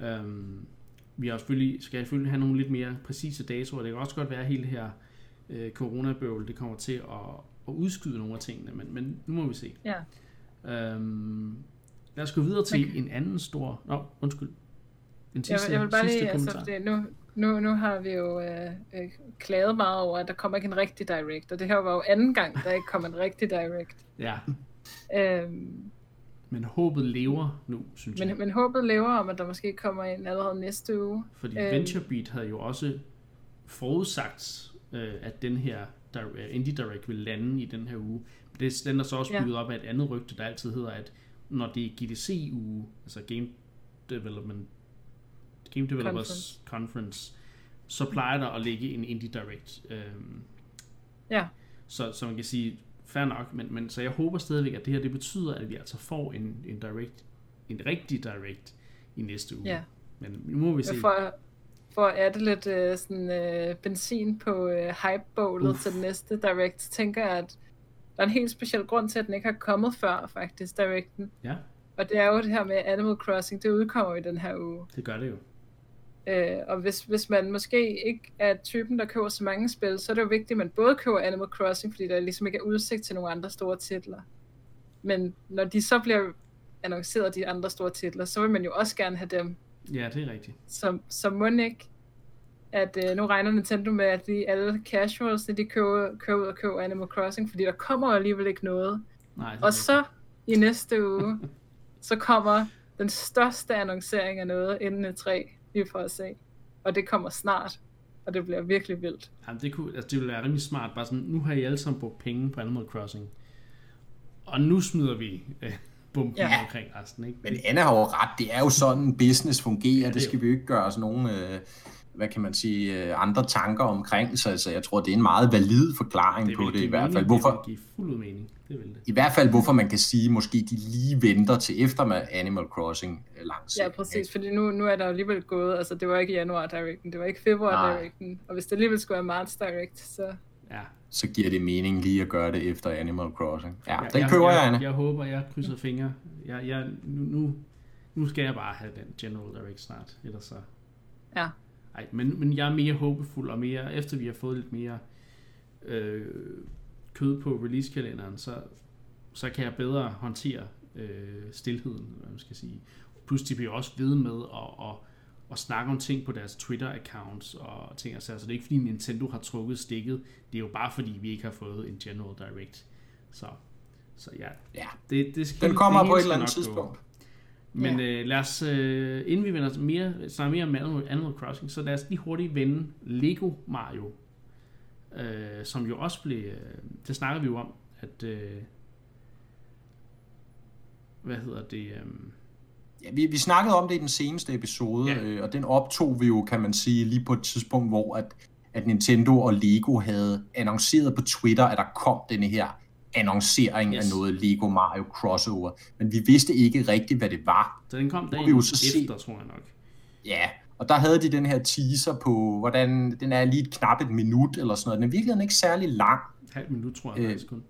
Øhm, vi har selvfølgelig, skal selvfølgelig have nogle lidt mere præcise datoer. Det kan også godt være, at hele det her øh, coronabøvl, det kommer til at, at udskyde nogle af tingene, men, men nu må vi se. Ja. Øhm, lad os gå videre til Okay. en anden stor... Nå, undskyld. En Jeg, sidste, vil- jeg vil bare sidste lige, altså, kommentar. fordi nu, nu, nu har vi jo øh, øh, klaget meget over, at der kommer ikke en rigtig direct, og det her var jo anden gang, der ikke kom en rigtig direct. Ja, Øhm, men håbet lever nu, synes jeg. men, men håbet lever om, at der måske kommer en allerede næste uge. Fordi Øhm. VentureBeat havde jo også forudsagt, øh, at den her øh, Indie Direct vil lande i den her uge. Det, den er så også Ja. bygget op af et andet rygte, der altid hedder, at når det er GDC-uge, altså Game Development Game Developers Conference, Conference så plejer der at ligge en Indie Direct. Øhm, Ja. så, så man kan sige, fair nok, men, men så jeg håber stadigvæk, at det her det betyder, at vi altså får en, en direct, en rigtig direct i næste uge. Ja. Men nu må vi se. For, for at adde lidt øh, sådan, øh, benzin på øh, hypebålet til den næste direct, tænker jeg, at der er en helt speciel grund til, at den ikke har kommet før, faktisk, directen. Ja, Og det er jo det her med Animal Crossing, det udkommer i den her uge. det gør det jo. Øh, og hvis, hvis man måske ikke er typen, der køber så mange spil, så er det jo vigtigt, at man både køber Animal Crossing, fordi der ligesom ikke er udsigt til nogle andre store titler. Men når de så bliver annonceret, de andre store titler, så vil man jo også gerne have dem. Ja, det er rigtigt. Så, så må ikke, at øh, nu regner Nintendo med, at de alle casuals, de køber, køber ud og køber Animal Crossing, fordi der kommer alligevel ikke noget. Nej, det Og så i næste uge, så kommer den største annoncering af noget inden et 3 vi får at se. Og det kommer snart, og det bliver virkelig vildt. Jamen, det, kunne, altså, det ville være rimelig smart. Bare sådan, nu har I alle sammen brugt penge på Animal Crossing. Og nu smider vi øh, bomben ja. Ja. omkring resten, ikke? Men Anna har jo ret. Det er jo sådan, business fungerer. det det er skal vi jo ikke gøre os nogen, øh, hvad kan man sige, øh, andre tanker omkring. Så altså, jeg tror, det er en meget valid forklaring det på det i hvert fald. Hvorfor, Det vil give fuld ud mening. Det vil det. I hvert fald, hvorfor man kan sige, måske de lige venter til efter med Animal Crossing langt. Ja, præcis, fordi nu, nu er der jo alligevel gået, altså det var ikke januar directen, det var ikke februar Nej. directen, og hvis det alligevel skulle være marts direct, så Ja. Så giver det mening lige at gøre det efter Animal Crossing. Ja, den jeg, køber jeg, jeg, Anna. jeg håber, jeg krydser fingre. Jeg, jeg, nu, nu, nu skal jeg bare have den General Direct snart. Ellers så... ja. Ej, men, men jeg er mere håbefuld, og mere, efter vi har fået lidt mere øh, kød på releasekalenderen, så, så kan jeg bedre håndtere øh, stillheden, hvad man skal sige. Plus de bliver også ved med at, at, at snakke om ting på deres Twitter-accounts og ting og sager. Så det er ikke fordi Nintendo har trukket stikket, det er jo bare fordi vi ikke har fået en General Direct. Så, så ja, Ja, det, det skal, den kommer det på et eller andet nok gå. Men øh, lad os, øh, inden vi vender mere, snakker mere om Animal, Animal Crossing, så lad os lige hurtigt vende Lego Mario, øh, som jo også blev, øh, det snakker vi jo om, at, øh, hvad hedder det, øh, Ja, vi, vi snakkede om det i den seneste episode, Ja. ja. øh, og den optog vi jo, kan man sige, lige på et tidspunkt, hvor at, at Nintendo og Lego havde annonceret på Twitter, at der kom denne her annoncering Yes. af noget Lego Mario crossover. Men vi vidste ikke rigtigt, hvad det var. så den kom vi dagen jo så se- efter, tror jeg nok. Ja, og der havde de den her teaser på, hvordan den er lige et knap et minut eller sådan noget. Den er virkelig ikke særlig lang. Et halvt minut, tror jeg Øh, faktisk kun.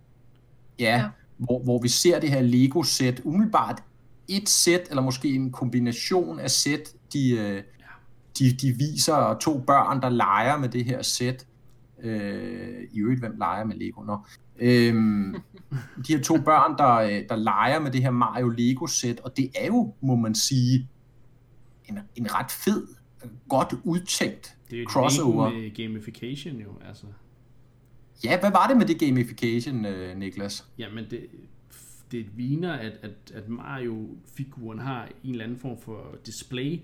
Ja, Ja. ja. Hvor, hvor vi ser det her Lego-sæt, umiddelbart et sæt, eller måske en kombination af sæt, de, øh, de, de viser to børn, der leger med det her sæt. Øh, I øvrigt, hvem leger med Lego? Nå. Øhm, de her to børn, der, øh, der leger med det her Mario Lego-sæt, og det er jo, må man sige, en, en ret fed, godt udtænkt Det er jo crossover. Med gamification jo, altså. Ja, hvad var det med det gamification, øh, Niklas? Jamen, det, det ligner, at, at, at Mario-figuren har en eller anden form for display,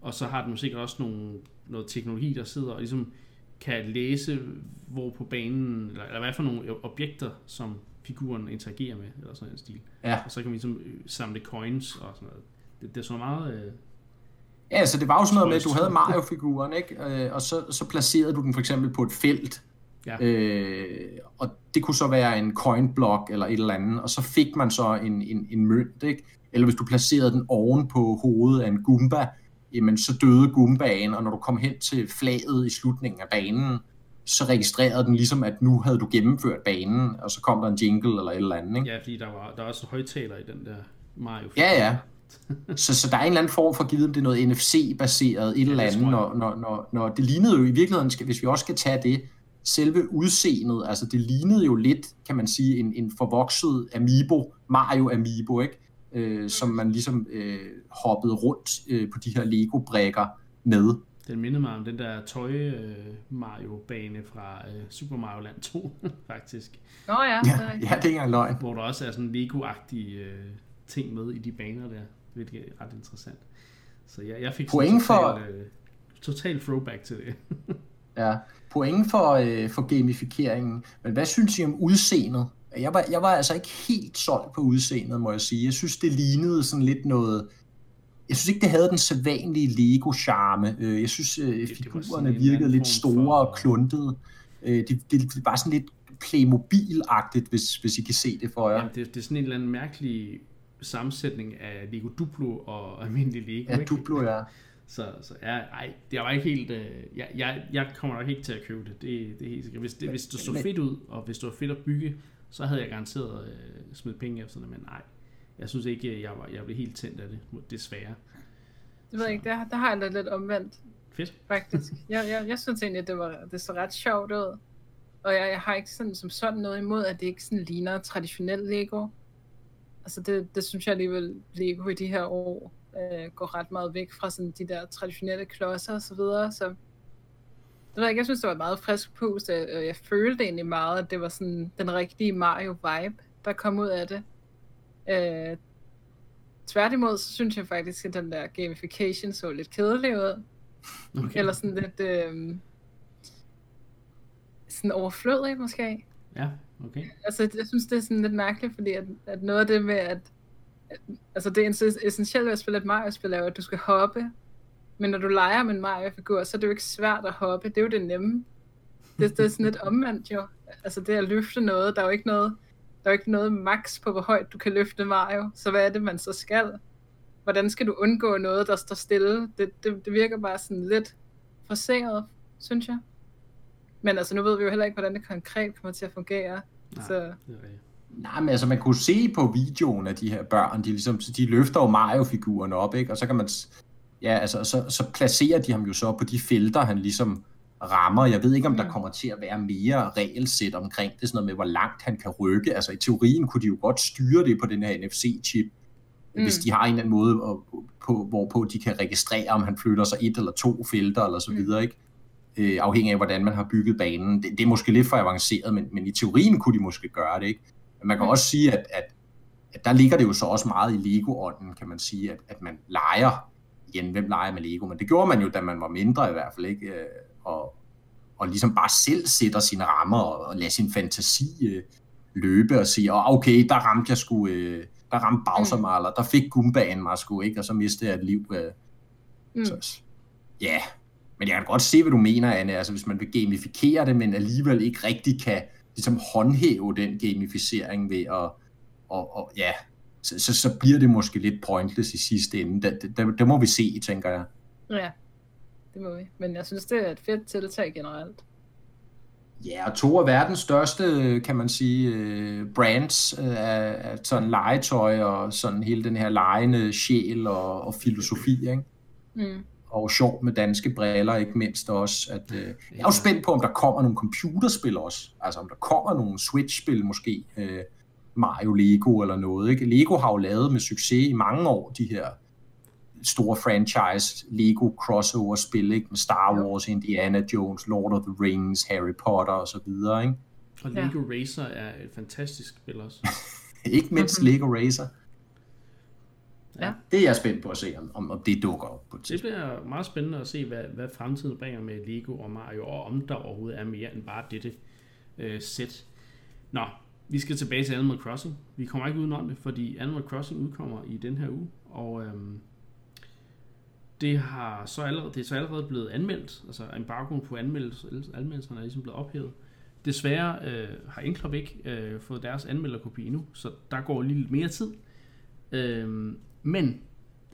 og så har den sikkert også nogle, noget teknologi, der sidder og ligesom kan læse, hvor på banen, eller, eller hvad for nogle objekter, som figuren interagerer med, eller sådan en stil. Ja. Og så kan vi ligesom øh, samle coins og sådan noget. Det, det er så meget... Øh, Ja, altså det var jo sådan noget med, at du havde Mario-figuren, ikke? Øh, og så, så placerede du den for eksempel på et felt, ja. øh, og det kunne så være en coin block eller et eller andet, og så fik man så en, en, en mønt, ikke? Eller hvis du placerede den oven på hovedet af en Goomba, jamen så døde Goombaen, og når du kom hen til flaget i slutningen af banen, så registrerede den ligesom, at nu havde du gennemført banen, og så kom der en jingle eller et eller andet, ikke? Ja, fordi der var, der var også højtaler i den der Mario. Ja, ja. så, så der er en eller anden form for, givet om det er noget NFC-baseret et ja, eller andet, når, når, når, når det lignede jo i virkeligheden, hvis vi også skal tage det, selve udseendet, altså det lignede jo lidt, kan man sige, en, en forvokset Amiibo, Mario Amiibo, ikke? Øh, som man ligesom øh, hoppede rundt øh, på de her Lego-brækker med. Den minder mig om den der tøj øh, Mario-bane fra øh, Super Mario Land 2, faktisk. Nå ja, ja, det er, ja, det er ikke engang løgn. Hvor der også er sådan Lego-agtige øh, ting med i de baner der, hvilket er ret interessant. Så jeg, jeg fik Point total, for... øh, total throwback til det. ja, point for, øh, for gamifikeringen. Men hvad synes I om udseendet? Jeg var, jeg var altså ikke helt solgt på udseendet, må jeg sige. Jeg synes, det lignede sådan lidt noget... Jeg synes ikke, det havde den sædvanlige Lego-charme. Øh, jeg synes, øh, figurerne virkede lidt store for... og kluntede. Øh, det, det, det var sådan lidt Playmobil-agtigt, hvis, hvis I kan se det for jer. Jamen, det, det er sådan en eller anden mærkelig sammensætning af Lego Duplo og almindelig Lego. Ja, ikke? Duplo, ja. Så, så ja, ej, det var ikke helt... Øh, jeg, jeg, jeg kommer nok ikke til at købe det, det, det er helt sikkert. Hvis det, hvis det så fedt ud, og hvis det var fedt at bygge, så havde jeg garanteret øh, smidt penge efter det, men nej. Jeg synes ikke, jeg, var, jeg blev helt tændt af det, desværre. Det ved jeg ikke, der, der har jeg da lidt omvendt. Fedt. Faktisk. Jeg, jeg, jeg synes egentlig, at det, var, det så ret sjovt ud. Og jeg, jeg har ikke sådan, som sådan noget imod, at det ikke sådan ligner traditionel Lego. Altså det, det synes jeg alligevel, Lego i de her år øh, går ret meget væk fra sådan de der traditionelle klodser og så videre. Så det jeg, jeg synes, det var et meget frisk pust, og jeg følte egentlig meget, at det var sådan den rigtige Mario-vibe, der kom ud af det. Øh, tværtimod, så synes jeg faktisk, at den der gamification så lidt kedelig ud. Okay. Eller sådan lidt... Øh, sådan overflødig måske. Ja, okay. Altså, jeg synes, det er sådan lidt mærkeligt, fordi at, at noget af det med, at, altså det er essentielt ved at spille et Mario-spil, er jo, at du skal hoppe. Men når du leger med en Mario-figur, så er det jo ikke svært at hoppe. Det er jo det nemme. Det, det er sådan lidt omvendt jo. Altså det at løfte noget, der er jo ikke noget, der er jo ikke noget max på, hvor højt du kan løfte Mario. Så hvad er det, man så skal? Hvordan skal du undgå noget, der står stille? Det, det, det virker bare sådan lidt forseret, synes jeg. Men altså, nu ved vi jo heller ikke, hvordan det konkret kommer til at fungere. Nej, så... det Nej, men altså man kunne se på videoen af de her børn, de, ligesom, de løfter jo Mario-figurerne op, ikke? og så kan man, ja, altså, så, så placerer de ham jo så på de felter, han ligesom rammer. Jeg ved ikke, om der kommer til at være mere regelsæt omkring det, sådan noget med, hvor langt han kan rykke. Altså i teorien kunne de jo godt styre det på den her NFC-chip, mm. hvis de har en eller anden måde, på, hvorpå de kan registrere, om han flytter sig et eller to felter, eller så videre, ikke? øh, afhængig af, hvordan man har bygget banen. Det, det er måske lidt for avanceret, men, men i teorien kunne de måske gøre det. Ikke? Men man kan også sige, at, at, at der ligger det jo så også meget i Lego-ånden, kan man sige, at, at man leger, igen, hvem leger med Lego, men det gjorde man jo, da man var mindre i hvert fald, ikke? Øh, og, og ligesom bare selv sætter sine rammer og, og lader sin fantasi øh, løbe og sige, oh, okay, der ramte jeg sgu, øh, der ramte Bowser mig, eller der fik Goombaen mig sgu, ikke? og så mistede jeg et liv. Øh. Mm. Så, ja, men jeg kan godt se, hvad du mener, Anne. Altså, hvis man vil gamifikere det, men alligevel ikke rigtig kan ligesom håndhæve den gamificering ved at, og, og ja, så, så, så bliver det måske lidt pointless i sidste ende. Det, det, det, det må vi se, tænker jeg. Ja, det må vi. Men jeg synes, det er et fedt tiltag generelt. Ja, og to af verdens største, kan man sige, øh, brands øh, af, af sådan legetøj og sådan hele den her legende sjæl og, og filosofi, ikke? Mm og sjovt med danske briller, ikke mindst også. At, øh, jeg er jo spændt på, om der kommer nogle computerspil også. Altså om der kommer nogle Switch-spil måske. Øh, Mario Lego eller noget. Ikke? Lego har jo lavet med succes i mange år de her store franchise Lego crossover-spil, ikke? med Star Wars, Indiana Jones, Lord of the Rings, Harry Potter og så videre. Ikke? Og Lego ja. Racer er et fantastisk spil også. Ikke mindst mm-hmm. Lego Racer. Ja. Det er jeg spændt på at se, om, om, det dukker op på et Det bliver meget spændende at se, hvad, hvad fremtiden bringer med Lego og Mario, og om der overhovedet er mere end bare dette øh, sæt. Nå, vi skal tilbage til Animal Crossing. Vi kommer ikke udenom det, fordi Animal Crossing udkommer i den her uge, og øhm, det, har så allerede, det er så allerede blevet anmeldt, altså embargoen på anmeldelse, anmeldelserne er ligesom blevet ophævet. Desværre øh, har Inklop ikke øh, fået deres anmelderkopi endnu, så der går lige lidt mere tid. Øh, men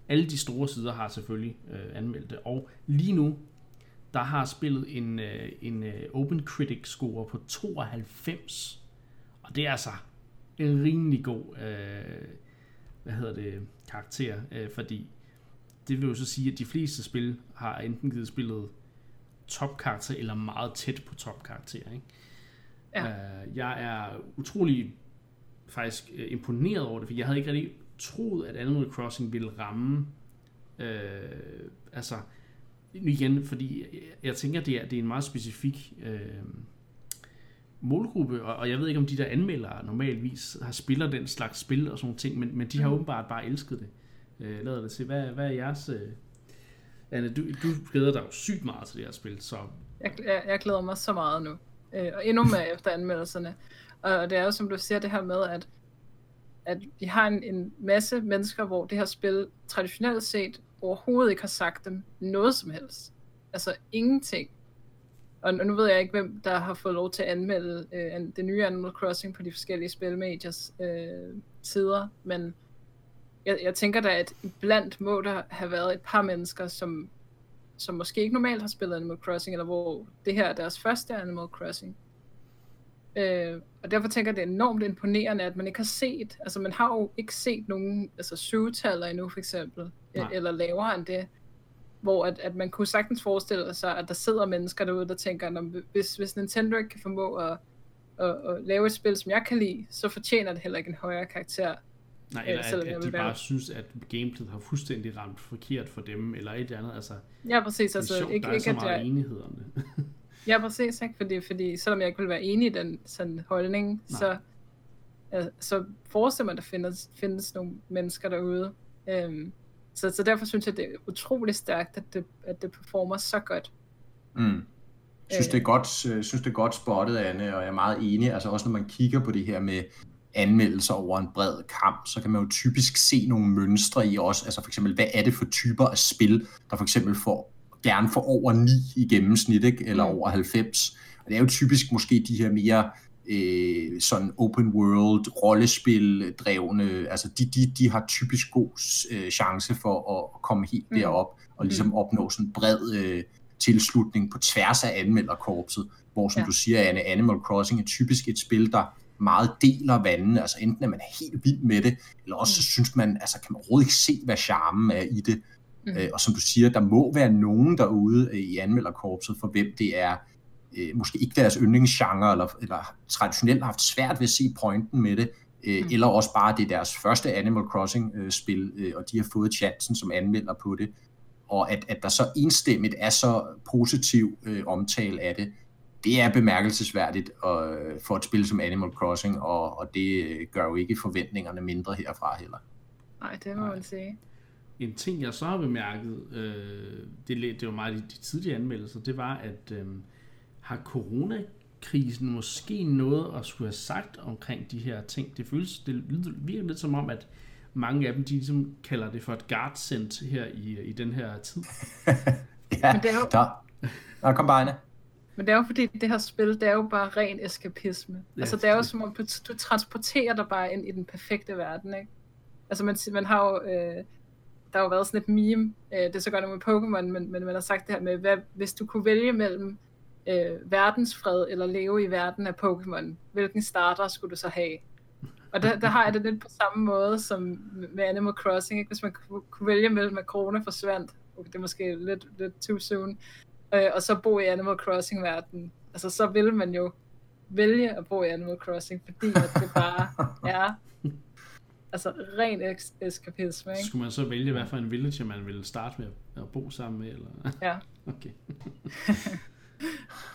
alle de store sider har selvfølgelig øh, anmeldt det, og lige nu, der har spillet en, øh, en øh, Open Critic score på 92, og det er altså en rimelig god, øh, hvad hedder det, karakter, øh, fordi det vil jo så sige, at de fleste spil har enten givet spillet topkarakter eller meget tæt på topkarakter, ikke? Ja. Øh, jeg er utrolig faktisk øh, imponeret over det, for jeg havde ikke rigtig troet, at Animal Crossing ville ramme øh, altså igen, fordi jeg, jeg tænker, det er, det er en meget specifik øh, målgruppe, og, og jeg ved ikke, om de der anmeldere normalvis har spiller den slags spil og sådan ting, men, men de har Mm. åbenbart bare elsket det. Øh, lader det til. Hvad, hvad er jeres... Øh, Anne, du, du glæder dig jo sygt meget til det her spil, så Jeg, jeg, jeg glæder mig så meget nu. Øh, og endnu mere efter anmeldelserne. Og det er jo, som du siger, det her med, at, at vi har en, en masse mennesker, hvor det her spil traditionelt set overhovedet ikke har sagt dem noget som helst. Altså ingenting. Og nu ved jeg ikke, hvem der har fået lov til at anmelde øh, det nye Animal Crossing på de forskellige spilmediers øh, sider, men jeg, jeg tænker da, at blandt må der have været et par mennesker, som, som måske ikke normalt har spillet Animal Crossing, eller hvor det her er deres første Animal Crossing. Øh, og derfor tænker jeg, det er enormt imponerende, at man ikke har set, altså man har jo ikke set nogen, altså syvtaller endnu for eksempel, Nej. eller lavere end det, hvor at, at man kunne sagtens forestille sig, at der sidder mennesker derude, der tænker, "Nå, men hvis, hvis Nintendo ikke kan formå at, at, at lave et spil, som jeg kan lide, så fortjener det heller ikke en højere karakter. nej, Ja, eller at, jeg at de være- bare synes, at gameplayet har fuldstændig ramt forkert for dem, eller et eller andet. Altså, Ja, præcis. det er Altså, sjovt, ikke, der er ikke, så at meget jeg, enighed om det. Ja, præcis, ikke? Fordi, fordi selvom jeg ikke vil være enig i den sådan, holdning, Nej. så, ja, så forestiller man, at der findes, findes nogle mennesker derude. Øhm, så, så derfor synes jeg, det er utrolig stærkt, at det, at det performer så godt. Mm. Synes, Øh. det er godt, øh, synes, det er godt spottet, Anne, og jeg er meget enig. Altså også når man kigger på det her med anmeldelser over en bred kamp, så kan man jo typisk se nogle mønstre i os. Altså for eksempel, hvad er det for typer af spil, der for eksempel får, gerne får over 9 i gennemsnit, ikke? eller Mm. over 90. Og det er jo typisk måske de her mere øh, sådan open world, rollespil drevne, altså de, de, de har typisk god øh, chance for at, komme helt Mm. derop og ligesom opnå sådan en bred øh, tilslutning på tværs af anmelderkorpset, hvor som Ja. du siger, Anne, Animal Crossing er typisk et spil, der meget deler vandene, altså enten er man helt vild med det, eller også så synes man, altså kan man overhovedet ikke se, hvad charmen er i det. Mm. Øh, og som du siger, der må være nogen derude øh, i anmelderkorpset, for hvem det er øh, måske ikke deres yndlingsgenre, eller, eller traditionelt har haft svært ved at se pointen med det, øh, Mm. eller også bare det er deres første Animal Crossing-spil, øh, og de har fået chancen som anmelder på det. Og at, at der så enstemmigt er så positiv øh, omtale af det, det er bemærkelsesværdigt øh, for et spil som Animal Crossing, og, og det øh, gør jo ikke forventningerne mindre herfra heller. Nej, det må man sige. En ting, jeg så har bemærket, øh, det, det var meget de, de tidlige anmeldelser, det var, at øh, har coronakrisen måske noget at skulle have sagt omkring de her ting? Det føles, det lyder- virker lidt som om, at mange af dem, de ligesom kalder det for et guardsend her i, i den her tid. ja, Men det er jo- der, der kom bare Anna. Men det er jo fordi, det her spil, det er jo bare ren eskapisme. Ja, altså, det er jo det- som om, du, du transporterer dig bare ind i den perfekte verden, ikke? Altså, man, man har jo... Øh, der har jo været sådan et meme, øh, det er så godt med Pokémon, men, men man har sagt det her med, hvad, hvis du kunne vælge mellem øh, verdensfred eller leve i verden af Pokémon, hvilken starter skulle du så have? Og der, der har jeg det lidt på samme måde som med Animal Crossing, ikke? hvis man kunne, vælge mellem, at corona forsvandt, okay, det er måske lidt, lidt too soon, øh, og så bo i Animal Crossing-verdenen. Altså, så vil man jo vælge at bo i Animal Crossing, fordi at det bare er altså ren eks- eskapisme, ikke? Skulle man så vælge, hvad for en villager man ville starte med at bo sammen med? Eller? Ja. Okay.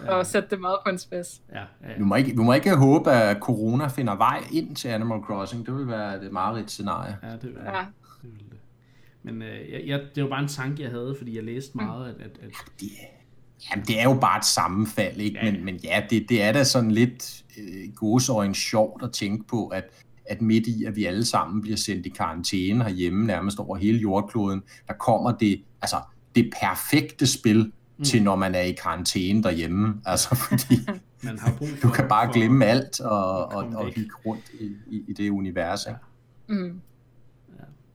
Og sætte det meget på en spids. Ja, ja, Du må, ikke, du må ikke håbe, at corona finder vej ind til Animal Crossing. Det vil være det mareridt scenarie. ja, det, ja. Ja. det vil det. Men øh, jeg, jeg, det var bare en tanke, jeg havde, fordi jeg læste meget, at, at, at Det, jamen, det er jo bare et sammenfald, ikke? Ja, ja. Men, men ja, det, det er da sådan lidt øh, godsøjne sjovt at tænke på, at, at midt i, at vi alle sammen bliver sendt i karantæne herhjemme, nærmest over hele jordkloden, der kommer det, altså, det perfekte spil mm. til, når man er i karantæne derhjemme. Altså, fordi man har brug for... du kan bare for- glemme alt og, og, og hygge rundt i, i, i det univers, ikke? Mm.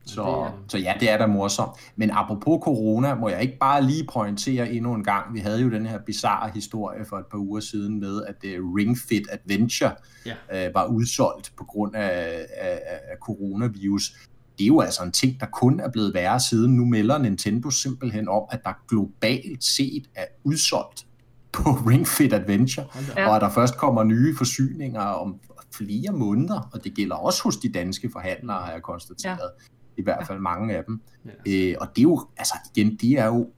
Så, det er- så ja, det er da morsomt. Men apropos corona, må jeg ikke bare lige pointere endnu en gang, vi havde jo den her bizarre historie for et par uger siden med, at uh, Ring Fit Adventure Ja. uh, var udsolgt på grund af, af, af coronavirus. Det er jo altså en ting, der kun er blevet værre siden. Nu melder Nintendo simpelthen om, at der globalt set er udsolgt på Ring Fit Adventure. Ja. og at der først kommer nye forsyninger om flere måneder, og det gælder også hos de danske forhandlere, har jeg konstateret. Ja. I hvert fald mange af dem. Ja, Øh, og det er jo, altså igen, det er jo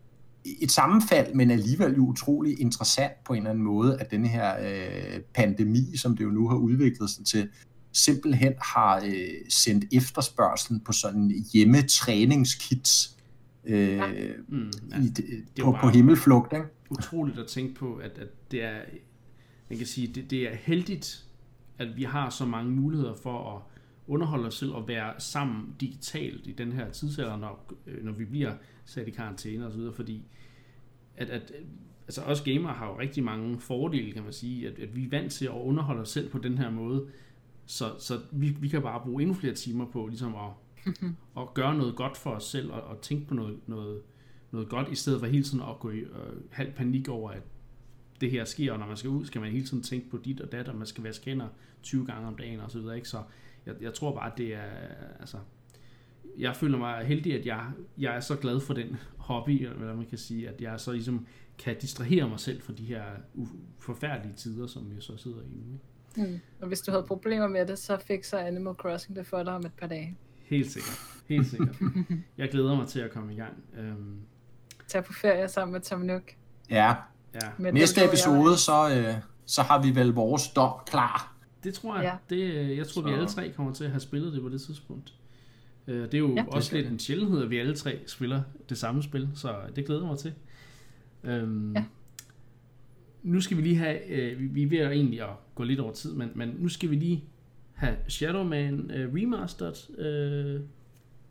et sammenfald, men alligevel jo utrolig interessant på en eller anden måde, at den her øh, pandemi, som det jo nu har udviklet sig til, simpelthen har øh, sendt efterspørgselen på sådan hjemmetræningskits øh, Ja. mm, ja. i, det, det er på, på himmelflugt. Ikke? utroligt at tænke på, at, at det er, man kan sige, det, det er heldigt, at vi har så mange muligheder for at underholde os selv og være sammen digitalt i den her tidsalder, når, øh, når vi bliver sat i karantæne og så videre, fordi at, at altså os gamere har jo rigtig mange fordele, kan man sige, at, at vi er vant til at underholde os selv på den her måde, så, så vi, vi kan bare bruge endnu flere timer på ligesom at, at gøre noget godt for os selv og, og tænke på noget, noget, noget godt, i stedet for hele tiden at gå i øh, halv panik over, at det her sker, og når man skal ud, skal man hele tiden tænke på dit og dat, og man skal vaske hænder 20 gange om dagen og så videre, ikke? Så jeg, jeg tror bare, at det er, altså, jeg føler mig heldig, at jeg, jeg er så glad for den hobby, eller hvad man kan sige, at jeg så ligesom kan distrahere mig selv for de her forfærdelige tider, som vi så sidder i nu. Ikke? Mm. Og hvis du havde problemer med det, så fikser Animal Crossing det for dig om et par dage. Helt sikkert. Helt sikkert. Jeg glæder mig til at komme i gang. Øhm, Tag på ferie sammen med Tom Nook. Ja, ja, næste episode, så, øh, så har vi vel vores dom klar. det tror jeg. Ja. Det, øh, jeg tror, vi Så- alle tre kommer til at have spillet det på det tidspunkt. Øh, Det er jo Ja. også lidt en sjældenhed, at vi alle tre spiller det samme spil, så det glæder jeg mig til. Øhm, Ja. Nu skal vi lige have, øh, vi- er ved at egentlig at gå lidt over tid, men, men nu skal vi lige have Shadow Man øh, Remastered. Øh,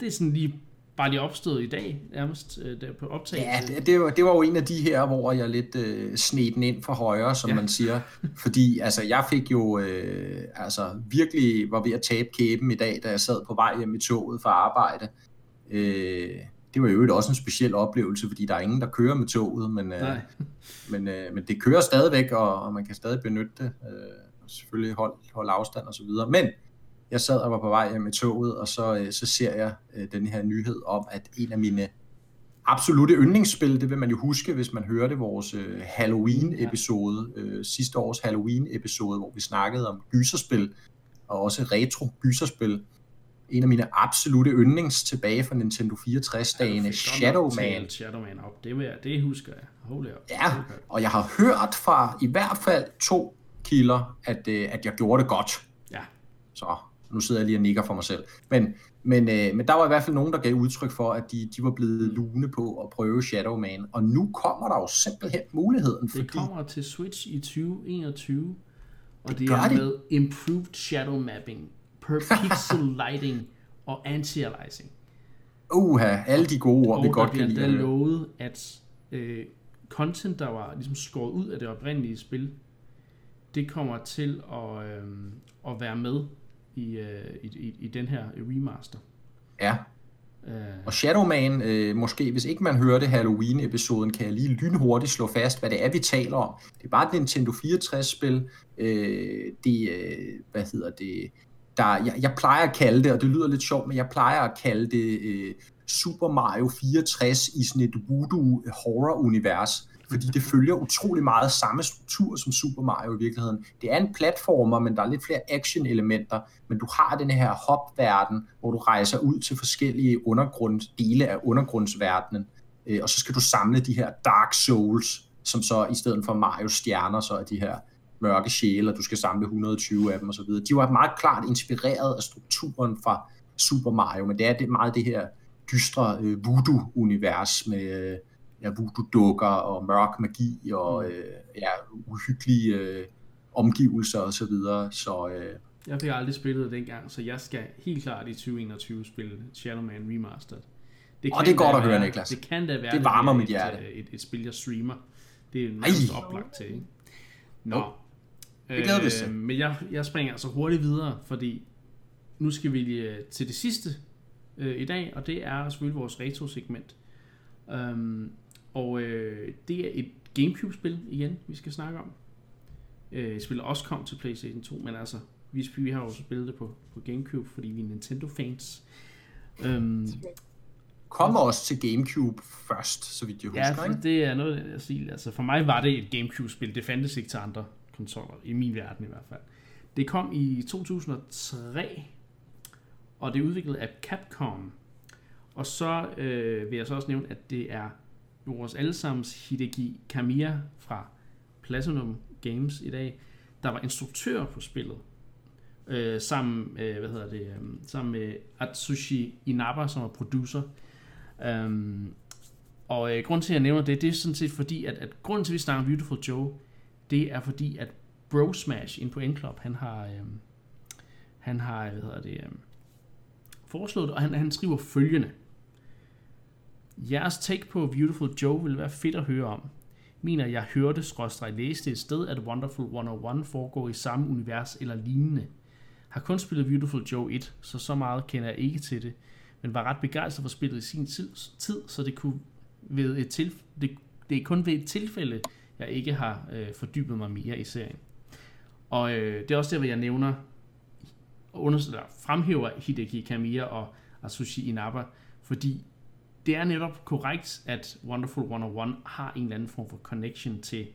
det er sådan lige bare lige opstået i dag, nærmest øh, der på Ja, optagelse. det, det, var, det var jo en af de her, hvor jeg lidt øh, sned den ind for højre, som Ja. ja. man siger. Fordi altså, jeg fik jo øh, altså, virkelig var ved at tabe kæben i dag, da jeg sad på vej hjem i toget fra arbejde. Øh, det var jo også en speciel oplevelse, fordi der er ingen, der kører med toget, men, øh, men, øh, men det kører stadigvæk, og, og man kan stadig benytte det. Øh, selvfølgelig holde hold afstand og så videre. Men jeg sad og var på vej i toget, og så, øh, så ser jeg øh, den her nyhed om, at en af mine absolute yndlingsspil, det vil man jo huske, hvis man hørte vores øh, Halloween-episode, øh, sidste års Halloween-episode, hvor vi snakkede om gyserspil, og også retro gyserspil. En af mine absolute yndlings tilbage fra Nintendo 64-dagene, Shadow Man. Shadow Man op. Det, jeg, det husker jeg. Holy up. Ja, og jeg har hørt fra i hvert fald to kilder, at, øh, at jeg gjorde det godt. Ja. Så nu sidder jeg lige og nikker for mig selv. Men, men, øh, men der var i hvert fald nogen, der gav udtryk for, at de, de var blevet lune på at prøve Shadow Man. Og nu kommer der jo simpelthen muligheden, fordi Det kommer til Switch i 2021, og det, Det er det. med improved shadow mapping, per pixel lighting og anti-aliasing. uha, alle de gode ord, vi Og godt der kan lide. lovet, at øh, content, der var ligesom skåret ud af det oprindelige spil, det kommer til at, øh, at være med i, øh, i, i, i den her remaster. Ja, Øh, og Shadow Man, øh, måske hvis ikke man hørte Halloween-episoden, kan jeg lige lynhurtigt slå fast, hvad det er, vi taler om. Det er bare et Nintendo 64-spil. Øh, det, øh, hvad hedder det, der, jeg, jeg plejer at kalde det, og det lyder lidt sjovt, men jeg plejer at kalde det øh, Super Mario 64 i sådan et voodoo-horror-univers, fordi det følger utrolig meget samme struktur som Super Mario i virkeligheden. Det er en platformer, men der er lidt flere action-elementer, men du har den her hop-verden, hvor du rejser ud til forskellige undergrund, dele af undergrundsverdenen, øh, og så skal du samle de her Dark Souls som så i stedet for Mario stjerner, så er de her mørke sjæle, og du skal samle 120 af dem osv. De var meget klart inspireret af strukturen fra Super Mario, men det er det, meget det her dystre øh, voodoo-univers med øh, ja, voodoo-dukker og mørk magi og mm. øh, ja, uhyggelige øh, omgivelser osv. Så, videre. så øh, jeg fik aldrig spillet det dengang, så jeg skal helt klart i 2021 spille Shadow Man Remastered. Det kan og det er godt at høre, Niklas. Det kan da være, det varmer mit mit hjerte. Et, et, et spil, jeg streamer. Det er nærmest oplagt til, ikke? Nå. Det glæder vi øh, Men jeg, jeg springer altså hurtigt videre, fordi nu skal vi øh, til det sidste øh, i dag, og det er selvfølgelig vores retro-segment. Um, og øh, det er et Gamecube-spil igen, vi skal snakke om. Øh, spillet også kom til PlayStation 2, men altså, vi, vi har jo spillet det på, på Gamecube, fordi vi er Nintendo-fans. Um, Kommer også til Gamecube først, så vidt jeg husker, Ja, det er noget, jeg siger. Altså, for mig var det et Gamecube-spil. Det fandtes ikke til andre konsoller, i min verden i hvert fald. Det kom i 2003, og det er udviklet af Capcom. Og så øh, vil jeg så også nævne, at det er vores allesammens Hideki Kamiya fra Platinum Games i dag, der var instruktør på spillet. Øh, sammen, øh, hvad hedder det, øh, sammen med Atsushi Inaba, som er producer. Øh, og øh, grund til, at jeg nævner det, det er sådan set fordi, at, at grunden til, at vi snakker Beautiful Joe, det er fordi, at Bro Smash ind på N-Club, han har, øh, han har, hvad hedder det, øh, foreslået, og han, han skriver følgende. Jeres take på Beautiful Joe vil være fedt at høre om. Mener jeg hørte, skråstrej læste et sted, at Wonderful 101 foregår i samme univers eller lignende. Har kun spillet Beautiful Joe 1, så så meget kender jeg ikke til det, men var ret begejstret for spillet i sin tid, så det kunne ved et tilf- det, det er kun ved et tilfælde, jeg ikke har øh, fordybet mig mere i serien. Og øh, det er også der, hvor jeg nævner, under, eller fremhæver Hideki Kamiya og Atsushi Inaba, fordi det er netop korrekt, at Wonderful 101 har en eller anden form for connection til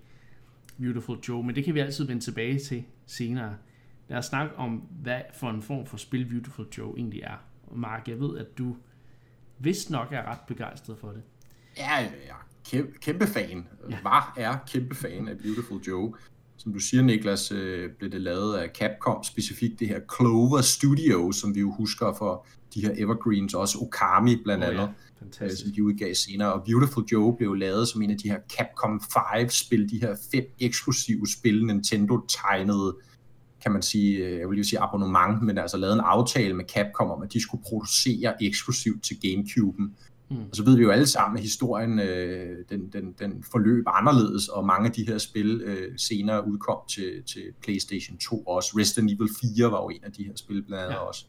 Beautiful Joe, men det kan vi altid vende tilbage til senere. Lad os snakke om, hvad for en form for spil Beautiful Joe egentlig er. Mark, jeg ved, at du vist nok er ret begejstret for det. Ja, jeg er kæmpe, kæmpe fan. Ja. Var er kæmpe fan af Beautiful Joe. Som du siger, Niklas, øh, blev det lavet af Capcom, specifikt det her Clover Studio, som vi jo husker for de her Evergreens, også Okami blandt andet, oh, ja. som de udgav senere. Og Beautiful Joe blev lavet som en af de her Capcom 5-spil, de her fem eksklusive spil, Nintendo tegnede kan man sige, øh, jeg vil lige sige abonnement, men altså lavet en aftale med Capcom om, at de skulle producere eksklusivt til Gamecube'en. Mm. Og så ved vi jo alle sammen, at historien øh, den, den, den forløb anderledes, og mange af de her spil øh, senere udkom til, til PlayStation 2 også. Resident Evil 4 var jo en af de her spil blandt andet ja. også.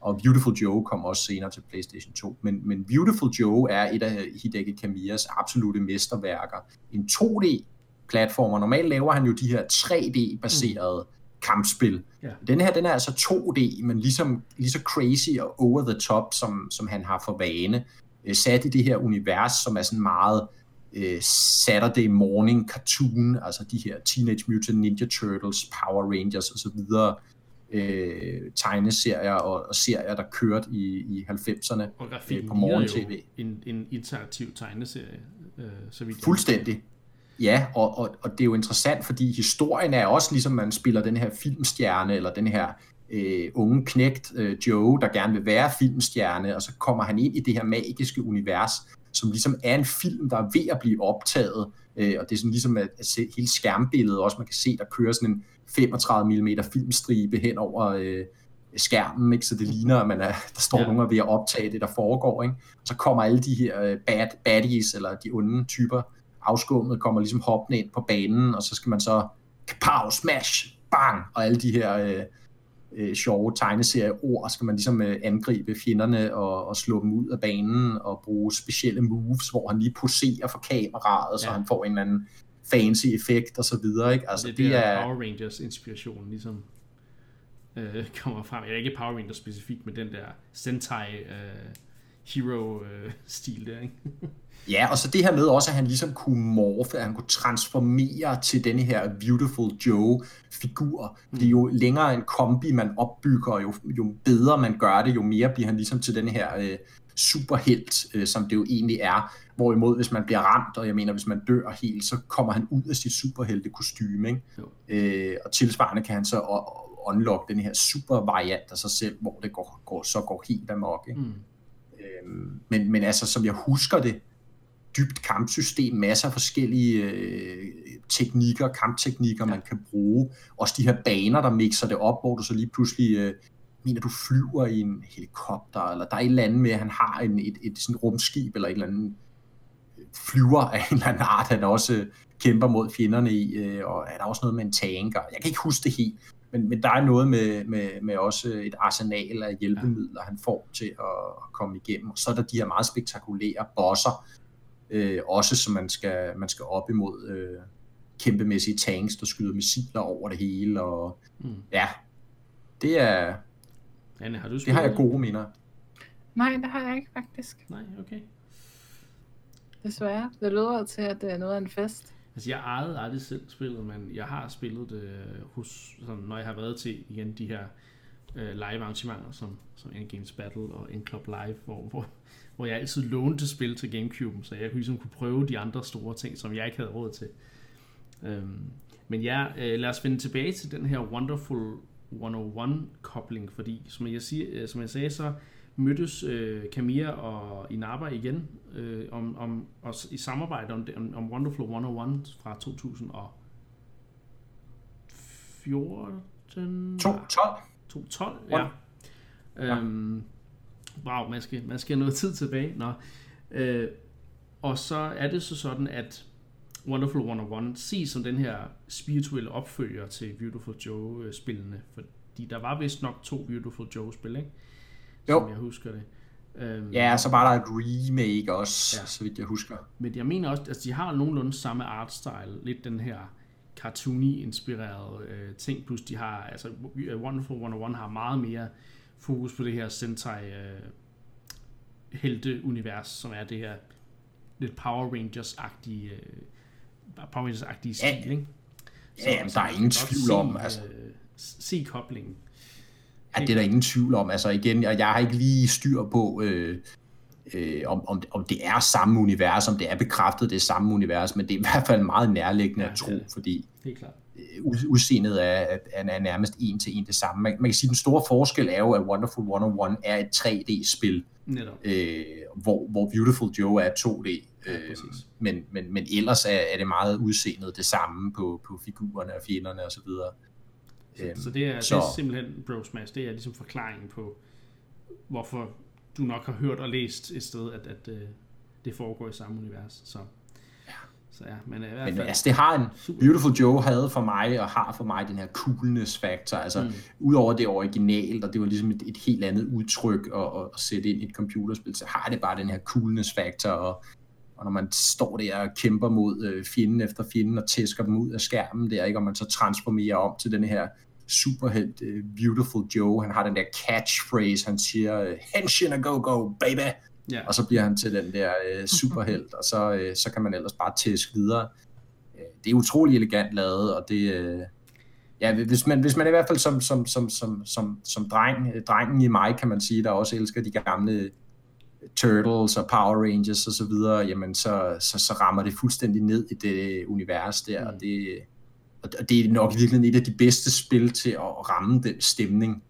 Og Beautiful Joe kom også senere til PlayStation 2. Men, men Beautiful Joe er et af Hideki Kamiyas absolute mesterværker. En 2D-platformer. Normalt laver han jo de her 3D-baserede mm kampspil. Ja. Den her, den er altså 2D, men ligesom, lige så crazy og over the top, som, som han har for vane. Øh, sat i det her univers, som er sådan meget øh, Saturday morning cartoon, altså de her Teenage Mutant Ninja Turtles, Power Rangers osv., øh, tegneserier og, og serier, der kørte i, i 90'erne øh, på morgen-tv. En, en interaktiv tegneserie, øh, så vidt Fuldstændig. Ja, og, og, og det er jo interessant, fordi historien er også ligesom, man spiller den her filmstjerne, eller den her øh, unge knægt øh, Joe, der gerne vil være filmstjerne, og så kommer han ind i det her magiske univers, som ligesom er en film, der er ved at blive optaget, øh, og det er sådan ligesom at, at se hele skærmbilledet også, man kan se, der kører sådan en 35 mm filmstribe hen over øh, skærmen, ikke? så det ligner, at man er, der står ja. nogen og ved at optage det, der foregår. Ikke? Og så kommer alle de her øh, bad, baddies, eller de onde typer, afskummet kommer ligesom hoppende ind på banen, og så skal man så kapow, smash, bang, og alle de her øh, øh, sjove tegneserieord, skal man ligesom øh, angribe fjenderne og, og slå dem ud af banen og bruge specielle moves, hvor han lige poserer for kameraet, ja. så han får en eller anden fancy effekt og så videre. Ikke? Altså, det, det, det er Power Rangers inspiration ligesom øh, kommer frem. Jeg er ikke Power Rangers specifikt, men den der Sentai øh, hero øh, stil der, ikke? Ja, og så det her med også, at han ligesom kunne morfe, at han kunne transformere til denne her Beautiful Joe-figur. Mm. Det er jo længere en kombi, man opbygger, jo, jo bedre man gør det, jo mere bliver han ligesom til den her øh, superhelt, øh, som det jo egentlig er. Hvorimod, hvis man bliver ramt, og jeg mener, hvis man dør helt, så kommer han ud af sit superhelte kostume. Ikke? Øh, og tilsvarende kan han så unlock den her super variant af sig selv, hvor det går, går, så går helt amok. Ikke? Mm. Øhm, men, men altså, som jeg husker det, dybt kampsystem, masser af forskellige øh, teknikker, kampteknikker, ja. man kan bruge. Også de her baner, der mixer det op, hvor du så lige pludselig øh, mener, du flyver i en helikopter, eller der er et eller andet med, at han har en, et, et, sådan rumskib, eller et eller andet øh, flyver af en eller anden art, han også øh, kæmper mod fjenderne i, øh, og er der også noget med en tanker. Jeg kan ikke huske det helt, men, men der er noget med, med, med også et arsenal af hjælpemidler, han får til at komme igennem. Og så er der de her meget spektakulære bosser, øh, også som man skal, man skal op imod øh, kæmpemæssige tanks, der skyder missiler over det hele. Og, mm. Ja, det er... Anne, har du det har jeg gode minder. Nej, det har jeg ikke faktisk. Nej, okay. Desværre. Det lyder til, at det er noget af en fest. Altså, jeg ejede aldrig selv spillet, men jeg har spillet det hos, sådan, når jeg har været til igen de her øh, live arrangementer, som, som Games Battle og Club Live, hvor, hvor, hvor jeg altid lånte spil til Gamecube, så jeg ligesom kunne prøve de andre store ting, som jeg ikke havde råd til. Øhm, men ja, øh, lad os vende tilbage til den her Wonderful 101-kobling, fordi som jeg, siger, øh, som jeg sagde, så mødtes øh, Camilla og Inaba igen øh, om, om, os i samarbejde om, om, om Wonderful 101 fra 2014. 2012. 2012, ja. ja. Øhm, wow, man skal, man skal have noget tid tilbage. Nå. Øh, og så er det så sådan, at Wonderful 101 ses som den her spirituelle opfølger til Beautiful Joe-spillene. Fordi der var vist nok to Beautiful Joe-spil, ikke? Jo. Som jeg husker det. Øhm, ja, så var der et remake også, ja. så vidt jeg husker. Men jeg mener også, at altså, de har nogenlunde samme artstyle. Lidt den her cartoony-inspirerede øh, ting. Plus de har, altså Wonderful 101 har meget mere fokus på det her Sentai øh, helte-univers, som er det her lidt Power Rangers-agtige øh, Power Rangers-agtige stil, ja. ikke? Så, ja, jamen, der er ingen tvivl se, om, altså. Øh, se koblingen. Ja, det er der ingen tvivl om. Altså igen, jeg, jeg har ikke lige styr på, øh, øh, om, om, om det er samme univers, om det er bekræftet, det er samme univers, men det er i hvert fald meget nærliggende ja, at tro, fordi det er klart. Øh, udseendet er, er, er nærmest en til en det samme. Man, man kan sige, at den store forskel er jo, at Wonderful 101 er et 3D-spil, øh, hvor, hvor Beautiful Joe er 2D. Ja, øh, men, men, men ellers er, er det meget udseendet det samme på, på figurerne og fjenderne osv. Så, øhm, så, det, er, så det er simpelthen Bro Smash, det er ligesom forklaringen på, hvorfor du nok har hørt og læst et sted, at, at, at øh, det foregår i samme univers. Så så ja, men, i hvert fald men altså, det har en. Beautiful Joe havde for mig, og har for mig den her coolness factor, altså mm. udover det originalt, og det var ligesom et, et helt andet udtryk at, at, sætte ind i et computerspil, så har det bare den her coolness factor, og, og når man står der og kæmper mod øh, fjenden efter fjenden, og tæsker dem ud af skærmen der, ikke, og man så transformerer om til den her superhelt uh, Beautiful Joe, han har den der catchphrase, han siger, henshin a go go, baby, Ja. Og så bliver han til den der øh, superhelt, og så, øh, så kan man ellers bare tæske videre. Øh, det er utrolig elegant lavet, og det... Øh, ja, hvis man, hvis man i hvert fald som, som, som, som, som, som dreng, drengen i mig, kan man sige, der også elsker de gamle Turtles og Power Rangers og så videre, jamen så, så, så rammer det fuldstændig ned i det univers der, mm. og det, og det er nok virkelig et af de bedste spil til at ramme den stemning,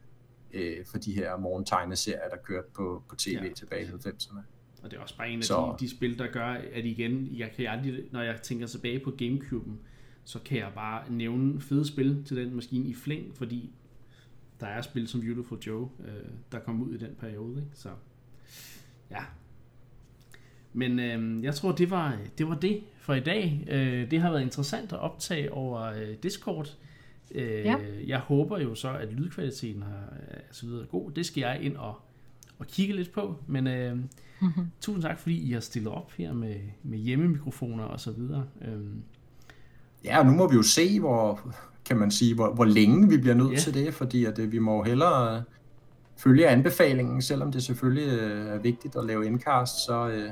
øh, for de her morgentegneserier, der kørte på, på tv ja. tilbage i 90'erne. Og det er også bare en af så... de, de spil, der gør, at igen, jeg kan aldrig, når jeg tænker tilbage på Gamecube'en, så kan jeg bare nævne fede spil til den maskine i flæng, fordi der er spil som Beautiful Joe, øh, der kom ud i den periode. Ikke? Så ja. Men øh, jeg tror, det var, det var det for i dag. Øh, det har været interessant at optage over øh, Discord. Øh, ja. Jeg håber jo så, at lydkvaliteten er, er så videre god. Det skal jeg ind og, og kigge lidt på. Men øh, mm-hmm. tusind tak, fordi I har stillet op her med, med hjemmemikrofoner og så videre. Øh, ja, og nu må vi jo se, hvor, kan man sige, hvor, hvor længe vi bliver nødt ja. til det, fordi at, øh, vi må hellere følge anbefalingen, selvom det selvfølgelig øh, er vigtigt at lave indkast, så... Øh...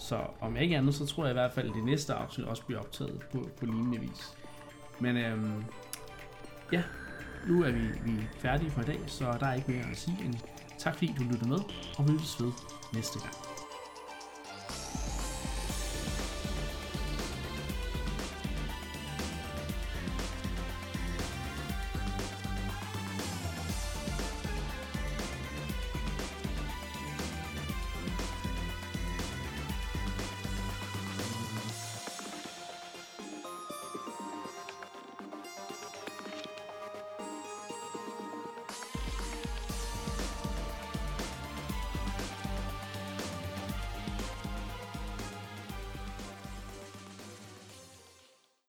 Så om ikke andet, så tror jeg i hvert fald, at det næste afsnit også bliver optaget på, på lignende vis. Men øhm, ja, nu er vi, vi færdige for i dag, så der er ikke mere at sige end tak fordi du lyttede med, og vi ses ved næste gang.